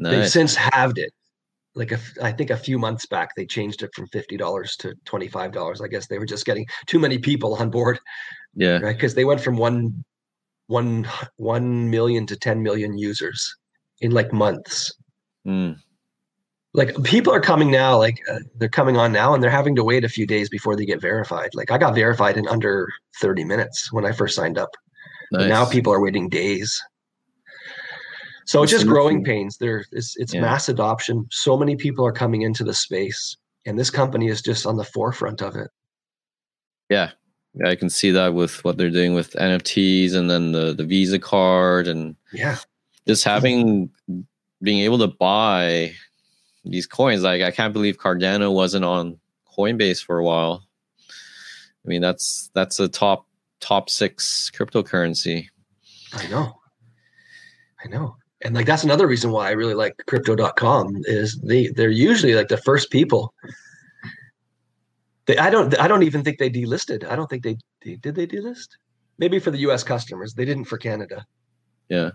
Speaker 2: They've since halved it. Like a I think a few months back, they changed it from fifty dollars to twenty five dollars. I guess they were just getting too many people on board,
Speaker 1: yeah
Speaker 2: right? Because they went from one, one, one million to ten million users in like months.
Speaker 1: Mm,
Speaker 2: Like people are coming now, like uh, they're coming on now, and they're having to wait a few days before they get verified. Like I got verified in under thirty minutes when I first signed up.
Speaker 1: Nice.
Speaker 2: now people are waiting days. So it's just growing pains. There, it's it's
Speaker 1: Yeah.
Speaker 2: mass adoption. So many people are coming into the space, and this company is just on the forefront of it.
Speaker 1: yeah yeah i can see that with what they're doing with nfts and then the the visa card and
Speaker 2: Yeah,
Speaker 1: just having being able to buy these coins like i can't believe cardano wasn't on coinbase for a while i mean that's that's a top top six cryptocurrency
Speaker 2: I know, I know, and like that's another reason why I really like Crypto.com is they they're usually like the first people. They, I don't I don't even think they delisted. I don't think they, they did they delist. Maybe for the U.S. customers, they didn't for Canada.
Speaker 1: Yeah.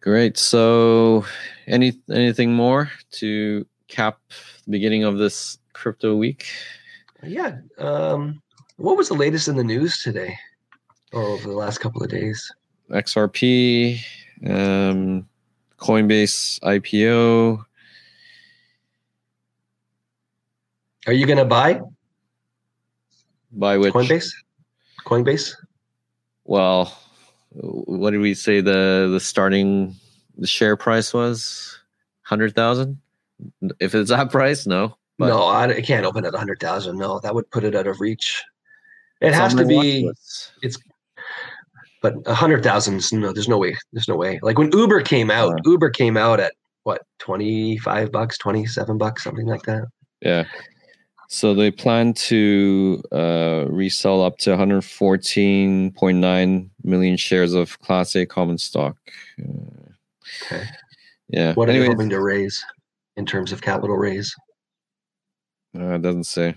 Speaker 1: Great. So, any anything more to cap the beginning of this crypto week?
Speaker 2: Yeah. Um, what was the latest in the news today, or over the last couple of days?
Speaker 1: XRP, um, Coinbase IPO.
Speaker 2: Are you going to buy
Speaker 1: Buy which,
Speaker 2: Coinbase? Coinbase?
Speaker 1: well, what did we say the the starting the share price was? Hundred thousand. If it's that price, no. But
Speaker 2: no, I, it can't open at a hundred thousand. No, that would put it out of reach. It has to be,
Speaker 1: It's
Speaker 2: but a hundred thousand. No, there's no way. There's no way. Like when Uber came out. Uber came out at what twenty five bucks, twenty seven bucks, something like that.
Speaker 1: Yeah. So they plan to uh, resell up to 114.9 million shares of Class A common stock.
Speaker 2: Okay.
Speaker 1: yeah.
Speaker 2: What are they hoping to raise in terms of capital raise?
Speaker 1: uh, it doesn't say.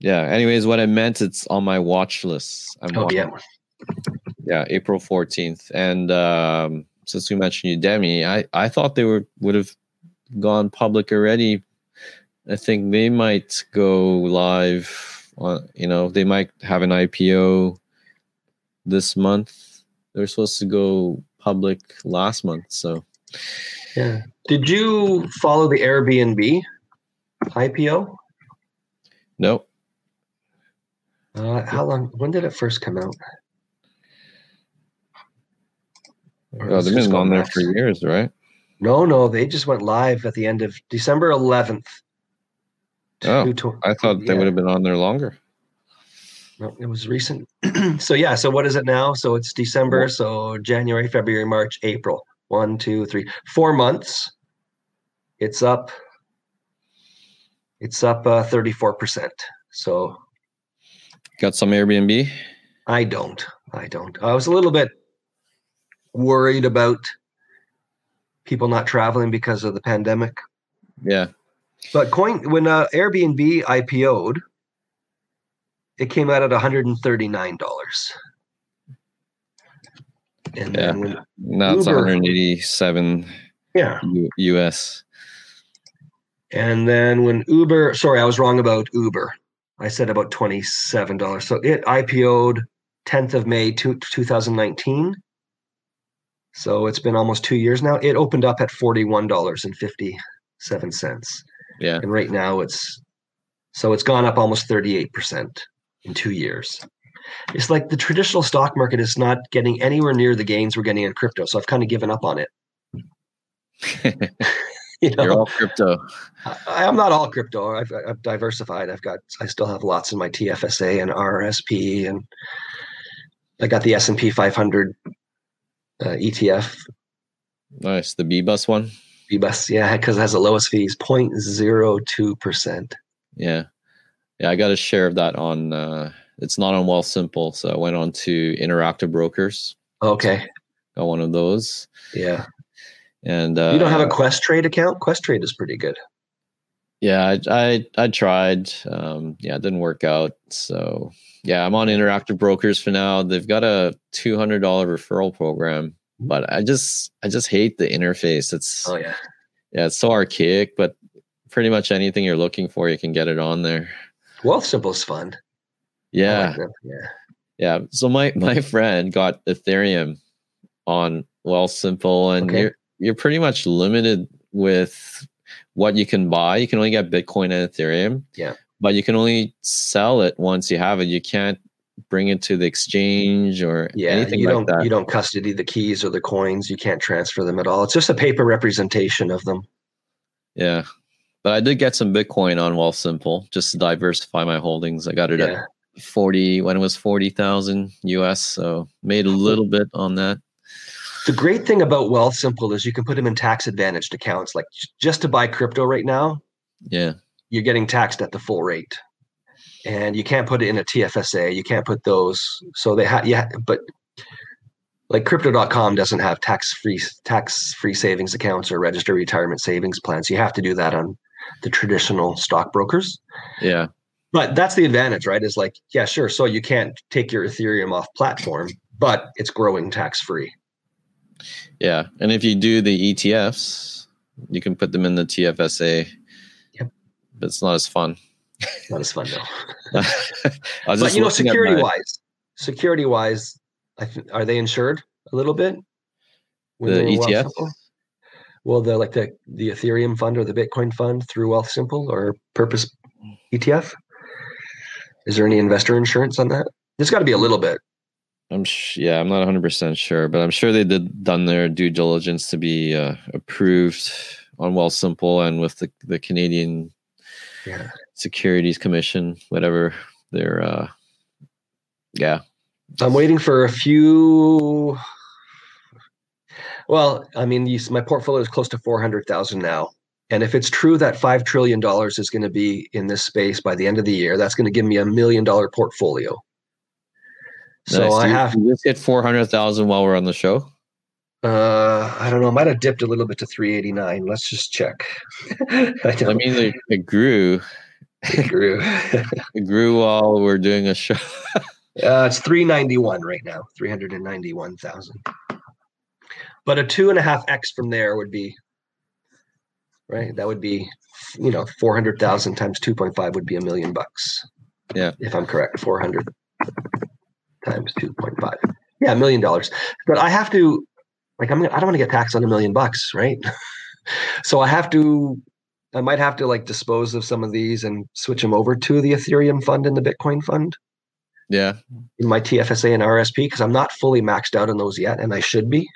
Speaker 1: Yeah. Anyways, what I meant, it's on my watch list. I'm
Speaker 2: Oh
Speaker 1: watching-
Speaker 2: yeah,
Speaker 1: yeah, April 14th. And um, since we mentioned Udemy, I I thought they were would have gone public already. I think they might go live. On, you know, they might have an IPO this month. They're supposed to go public last month. So,
Speaker 2: yeah. Did you follow the Airbnb IPO?
Speaker 1: Nope.
Speaker 2: Uh, how long? When did it first come out?
Speaker 1: Oh, they've been on there for years, right?
Speaker 2: No, no, they just went live at the end of December 11th.
Speaker 1: Oh, I thought they yeah. would have been on there longer.
Speaker 2: No, it was recent. so yeah, so what is it now? So it's December, so January, February, March, April. One, two, three, four months. It's up. It's up uh, 34%. So
Speaker 1: got some Airbnb?
Speaker 2: I don't. I don't. I was a little bit worried about people not traveling because of the pandemic.
Speaker 1: Yeah.
Speaker 2: But coin when uh, Airbnb IPO'd, it came out at $139.
Speaker 1: And yeah. then when now it's 187
Speaker 2: yeah.
Speaker 1: U- US.
Speaker 2: And then when Uber, sorry, I was wrong about Uber. I said about $27. So it IPO'd 10th of May 2019. So it's been almost two years now. It opened up at $41.57.
Speaker 1: Yeah.
Speaker 2: And right now it's so it's gone up almost 38% in two years. It's like the traditional stock market is not getting anywhere near the gains we're getting in crypto. So I've kind of given up on it.
Speaker 1: you know, You're all crypto.
Speaker 2: I, am not all crypto. I've, I've diversified. I've got, I still have lots in my TFSA and RSP, and I got the S and P 500 uh, ETF.
Speaker 1: Nice, the B bus one.
Speaker 2: B bus, yeah, because it has the lowest fees, 0.02 percent.
Speaker 1: Yeah, yeah, I got a share of that on. Uh, it's not on Wealthsimple, so I went on to Interactive Brokers.
Speaker 2: Okay,
Speaker 1: got one of those.
Speaker 2: Yeah,
Speaker 1: and uh,
Speaker 2: you don't have a Quest Trade account? Questrade is pretty good.
Speaker 1: Yeah, I I, I tried. Um, yeah, it didn't work out. So yeah, I'm on Interactive Brokers for now. They've got a two hundred dollar referral program, but I just I just hate the interface. It's
Speaker 2: oh yeah,
Speaker 1: yeah, it's so archaic. But pretty much anything you're looking for, you can get it on there.
Speaker 2: Wealthsimple's fun.
Speaker 1: Yeah,
Speaker 2: like yeah,
Speaker 1: yeah. So my my friend got Ethereum on Wealthsimple, and okay. you're you're pretty much limited with what you can buy. You can only get Bitcoin and Ethereum.
Speaker 2: Yeah.
Speaker 1: But you can only sell it once you have it. You can't bring it to the exchange or
Speaker 2: yeah,
Speaker 1: anything
Speaker 2: you
Speaker 1: like
Speaker 2: don't,
Speaker 1: that.
Speaker 2: You don't custody the keys or the coins. You can't transfer them at all. It's just a paper representation of them.
Speaker 1: Yeah. But I did get some Bitcoin on Wealthsimple just to diversify my holdings. I got it yeah. at 40 when it was 40,000 US. So made a little bit on that.
Speaker 2: The great thing about Wealthsimple is you can put them in tax advantaged accounts. Like just to buy crypto right now,
Speaker 1: yeah,
Speaker 2: you're getting taxed at the full rate, and you can't put it in a TFSA. You can't put those. So they have yeah, but like crypto.com doesn't have tax free tax free savings accounts or registered retirement savings plans. You have to do that on the traditional stockbrokers.
Speaker 1: Yeah.
Speaker 2: But that's the advantage, right? Is like, yeah, sure. So you can't take your Ethereum off platform, but it's growing tax free.
Speaker 1: Yeah, and if you do the ETFs, you can put them in the TFSA.
Speaker 2: Yep.
Speaker 1: But it's not as fun.
Speaker 2: Not as fun though. but you know, security my... wise, security wise, th- are they insured a little bit?
Speaker 1: The ETF.
Speaker 2: Well, the like the the Ethereum fund or the Bitcoin fund through Wealthsimple or Purpose ETF. Is there any investor insurance on that? There's got to be a little bit.
Speaker 1: I'm sh- yeah, I'm not 100 percent sure, but I'm sure they did done their due diligence to be uh, approved on Wealthsimple and with the the Canadian
Speaker 2: yeah.
Speaker 1: Securities Commission, whatever. They're uh, yeah.
Speaker 2: I'm waiting for a few. Well, I mean, these, my portfolio is close to 400,000 now. And if it's true that $5 trillion is going to be in this space by the end of the year, that's going to give me a million dollar portfolio. So nice. I have
Speaker 1: you just hit four hundred thousand while we're on the show.
Speaker 2: Uh, I don't know. I Might have dipped a little bit to three eighty nine. Let's just check.
Speaker 1: I, I, mean, it, it grew.
Speaker 2: It grew.
Speaker 1: it grew while we're doing a show.
Speaker 2: uh, it's three ninety one right now. Three hundred and ninety one thousand. But a two and a half X from there would be right. That would be, you know, 400,000 times 2.5 would be a million bucks.
Speaker 1: Yeah.
Speaker 2: If I'm correct, 400 times 2.5. Yeah, a million dollars. But I have to, like, I'm, I don't want to get taxed on a million bucks, right? so I have to, I might have to like dispose of some of these and switch them over to the Ethereum fund and the Bitcoin fund
Speaker 1: Yeah.
Speaker 2: in my TFSA and RSP because I'm not fully maxed out on those yet, and I should be.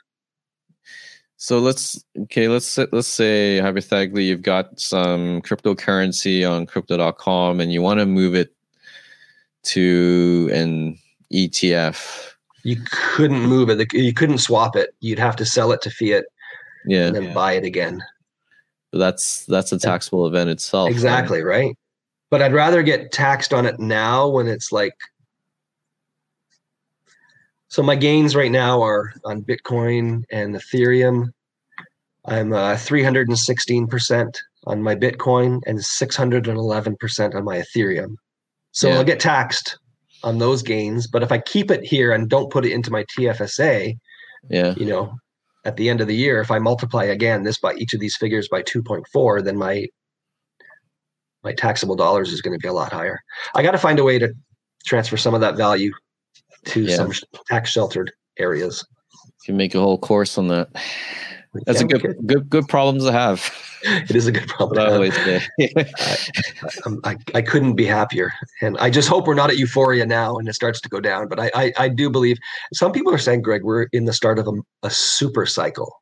Speaker 1: So let's okay, let's let's say hypothetically you've got some cryptocurrency on crypto.com and you want to move it to an ETF.
Speaker 2: You couldn't move it. You couldn't swap it. You'd have to sell it to fiat
Speaker 1: Yeah.
Speaker 2: and then buy it again.
Speaker 1: But that's that's a taxable event itself. right?
Speaker 2: Exactly, right? But I'd rather get taxed on it now when it's like so my gains right now are on Bitcoin and Ethereum. I'm uh, 316% on my Bitcoin and 611% on my Ethereum. So
Speaker 1: Yeah.
Speaker 2: I'll get taxed on those gains, but if I keep it here and don't put it into my TFSA,
Speaker 1: Yeah.
Speaker 2: you know, at the end of the year, if I multiply again this by each of these figures by 2.4, then my my taxable dollars is going to be a lot higher. I got to find a way to transfer some of that value to
Speaker 1: Yeah.
Speaker 2: some tax sheltered areas.
Speaker 1: You can make a whole course on that. That's a good good good problem to have.
Speaker 2: It is a good problem.
Speaker 1: I
Speaker 2: to
Speaker 1: always.
Speaker 2: I'm- I, I couldn't be happier. And I just hope we're not at euphoria now and it starts to go down. But I, I, I do believe some people are saying, Greg, we're in the start of a, a super cycle.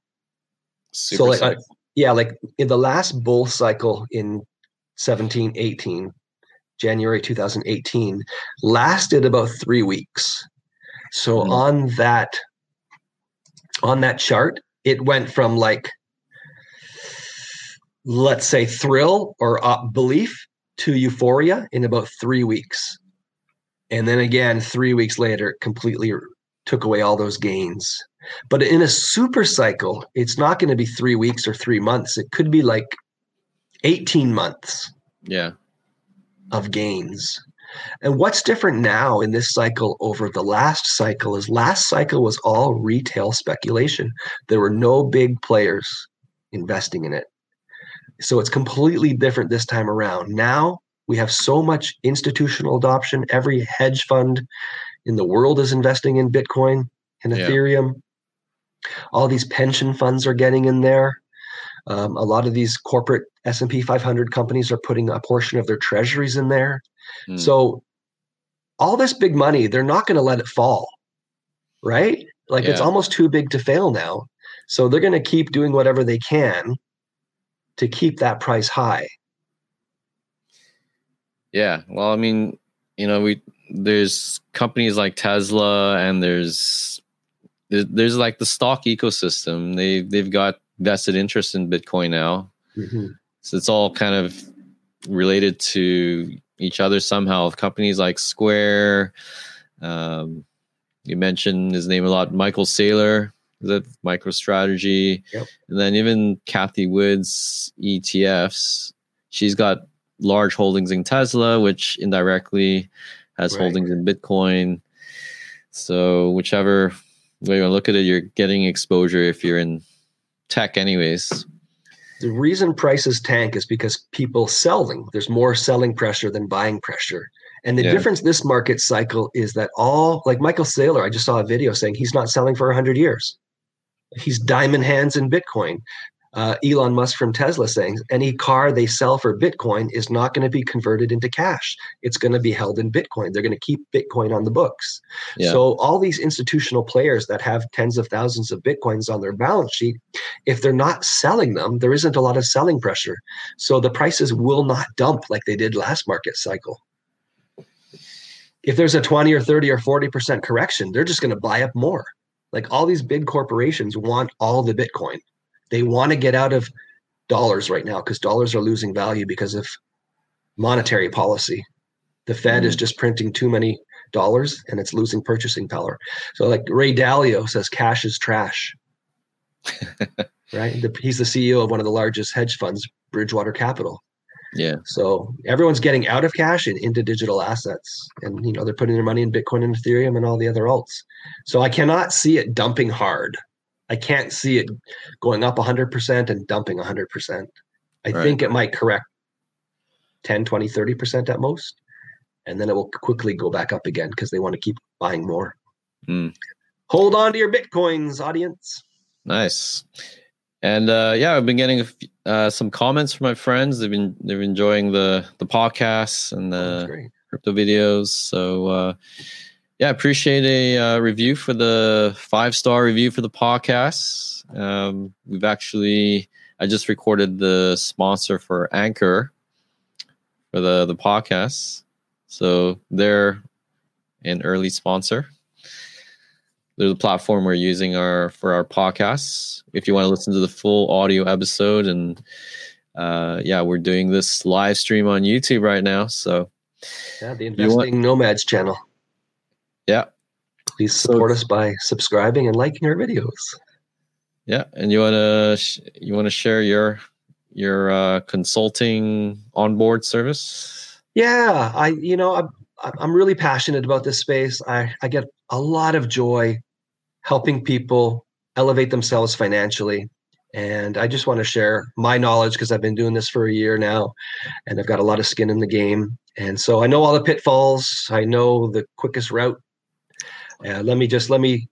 Speaker 1: Super
Speaker 2: so like, uh,
Speaker 1: cycle.
Speaker 2: yeah, like in the last bull cycle in 17, 18, January 2018, lasted about three weeks. So
Speaker 1: Mhm.
Speaker 2: on that, on that chart, it went from like, let's say thrill or uh, belief to euphoria in about three weeks. And then again, three weeks later, it completely took away all those gains. But in a super cycle, it's not going to be three weeks or three months. It could be like 18 months
Speaker 1: yeah.
Speaker 2: of gains. And what's different now in this cycle over the last cycle is last cycle was all retail speculation. There were no big players investing in it. So it's completely different this time around. Now we have so much institutional adoption. Every hedge fund in the world is investing in Bitcoin and
Speaker 1: Yeah.
Speaker 2: Ethereum. All these pension funds are getting in there. Um, a lot of these corporate S&P 500 companies are putting a portion of their treasuries in there.
Speaker 1: Mm.
Speaker 2: So all this big money, they're not going to let it fall, right? Like it's almost too big to fail now. So they're going to keep doing whatever they can to keep that price high.
Speaker 1: Yeah. Well, I mean, you know, we there's companies like Tesla and there's there's, there's like the stock ecosystem. They they've got vested interest in Bitcoin now. So it's all kind of related to each other somehow. Companies like Square, um, you mentioned his name a lot, Michael Saylor, the MicroStrategy,
Speaker 2: Yep.
Speaker 1: and then even Cathie Wood's ETFs. She's got large holdings in Tesla, which indirectly has
Speaker 2: Right.
Speaker 1: holdings in Bitcoin. So whichever way you look at it, you're getting exposure if you're in tech, anyways.
Speaker 2: The reason prices tank is because people selling. There's more selling pressure than buying pressure. And the
Speaker 1: Yeah.
Speaker 2: difference this market cycle is that all like Michael Saylor, I just saw a video saying he's not selling for 100 years. He's diamond hands in Bitcoin. Uh, Elon Musk from Tesla saying any car they sell for Bitcoin is not going to be converted into cash. It's going to be held in Bitcoin. They're going to keep Bitcoin on the books.
Speaker 1: Yeah.
Speaker 2: So all these institutional players that have tens of thousands of Bitcoins on their balance sheet, if they're not selling them, there isn't a lot of selling pressure. So the prices will not dump like they did last market cycle. If there's a 20 or 30 or 40% correction, they're just going to buy up more. Like all these big corporations want all the Bitcoin. They want to get out of dollars right now because dollars are losing value because of monetary policy. The Fed is mm. just printing too many dollars and it's losing purchasing power. So, like Ray Dalio says, cash is trash. right? The, he's the CEO of one of the largest hedge funds, Bridgewater Capital.
Speaker 1: Yeah.
Speaker 2: So everyone's getting out of cash and into digital assets, and you know they're putting their money in Bitcoin and Ethereum and all the other alts. So I cannot see it dumping hard. I can't see it going up 100% and dumping 100%. I
Speaker 1: Right.
Speaker 2: think it might correct 10, 20, 30% at most. And then it will quickly go back up again because they want to keep buying more.
Speaker 1: Mm.
Speaker 2: Hold on to your Bitcoins, audience.
Speaker 1: Nice. And uh, yeah, I've been getting uh, some comments from my friends. They've been they're enjoying the the podcasts and the crypto videos. So uh, yeah, I appreciate a uh, review for the five star review for the podcast. Um, we've actually I just recorded the sponsor for Anchor for the the podcast. So they're an early sponsor. They're the platform we're using our for our podcasts. If you want to listen to the full audio episode, and uh, yeah, we're doing this live stream on YouTube right now. So
Speaker 2: Yeah, the
Speaker 1: You want-
Speaker 2: Investing Nomads channel.
Speaker 1: Yeah,
Speaker 2: Please
Speaker 1: So-
Speaker 2: support us by subscribing and liking our videos.
Speaker 1: yeah, and you want to sh- you want to share your your uh, consulting onboard service?
Speaker 2: Yeah, I you know I'm I'm really passionate about this space. I I get a lot of joy helping people elevate themselves financially, and I just want to share my knowledge because I've been doing this for a year now, and I've got a lot of skin in the game, and so I know all the pitfalls. I know the quickest route. Uh, let me just let me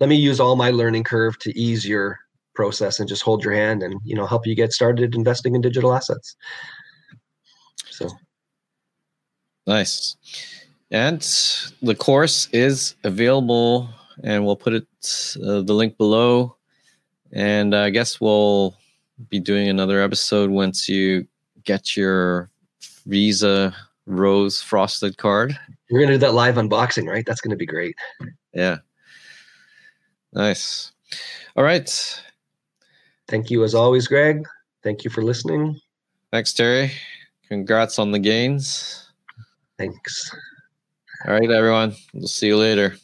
Speaker 2: let me use all my learning curve to ease your process and just hold your hand and you know help you get started investing in digital assets. So
Speaker 1: Nice. And the course is available, and we'll put it uh, the link below. And I guess we'll be doing another episode once you get your Visa Rose Frosted card.
Speaker 2: we're gonna do that live unboxing, right? That's gonna be great.
Speaker 1: Yeah. Nice. All right.
Speaker 2: Thank you as always, Greg. Thank you for listening.
Speaker 1: Thanks, Terry. Congrats on the gains.
Speaker 2: Thanks.
Speaker 1: All right, everyone. We'll see you later.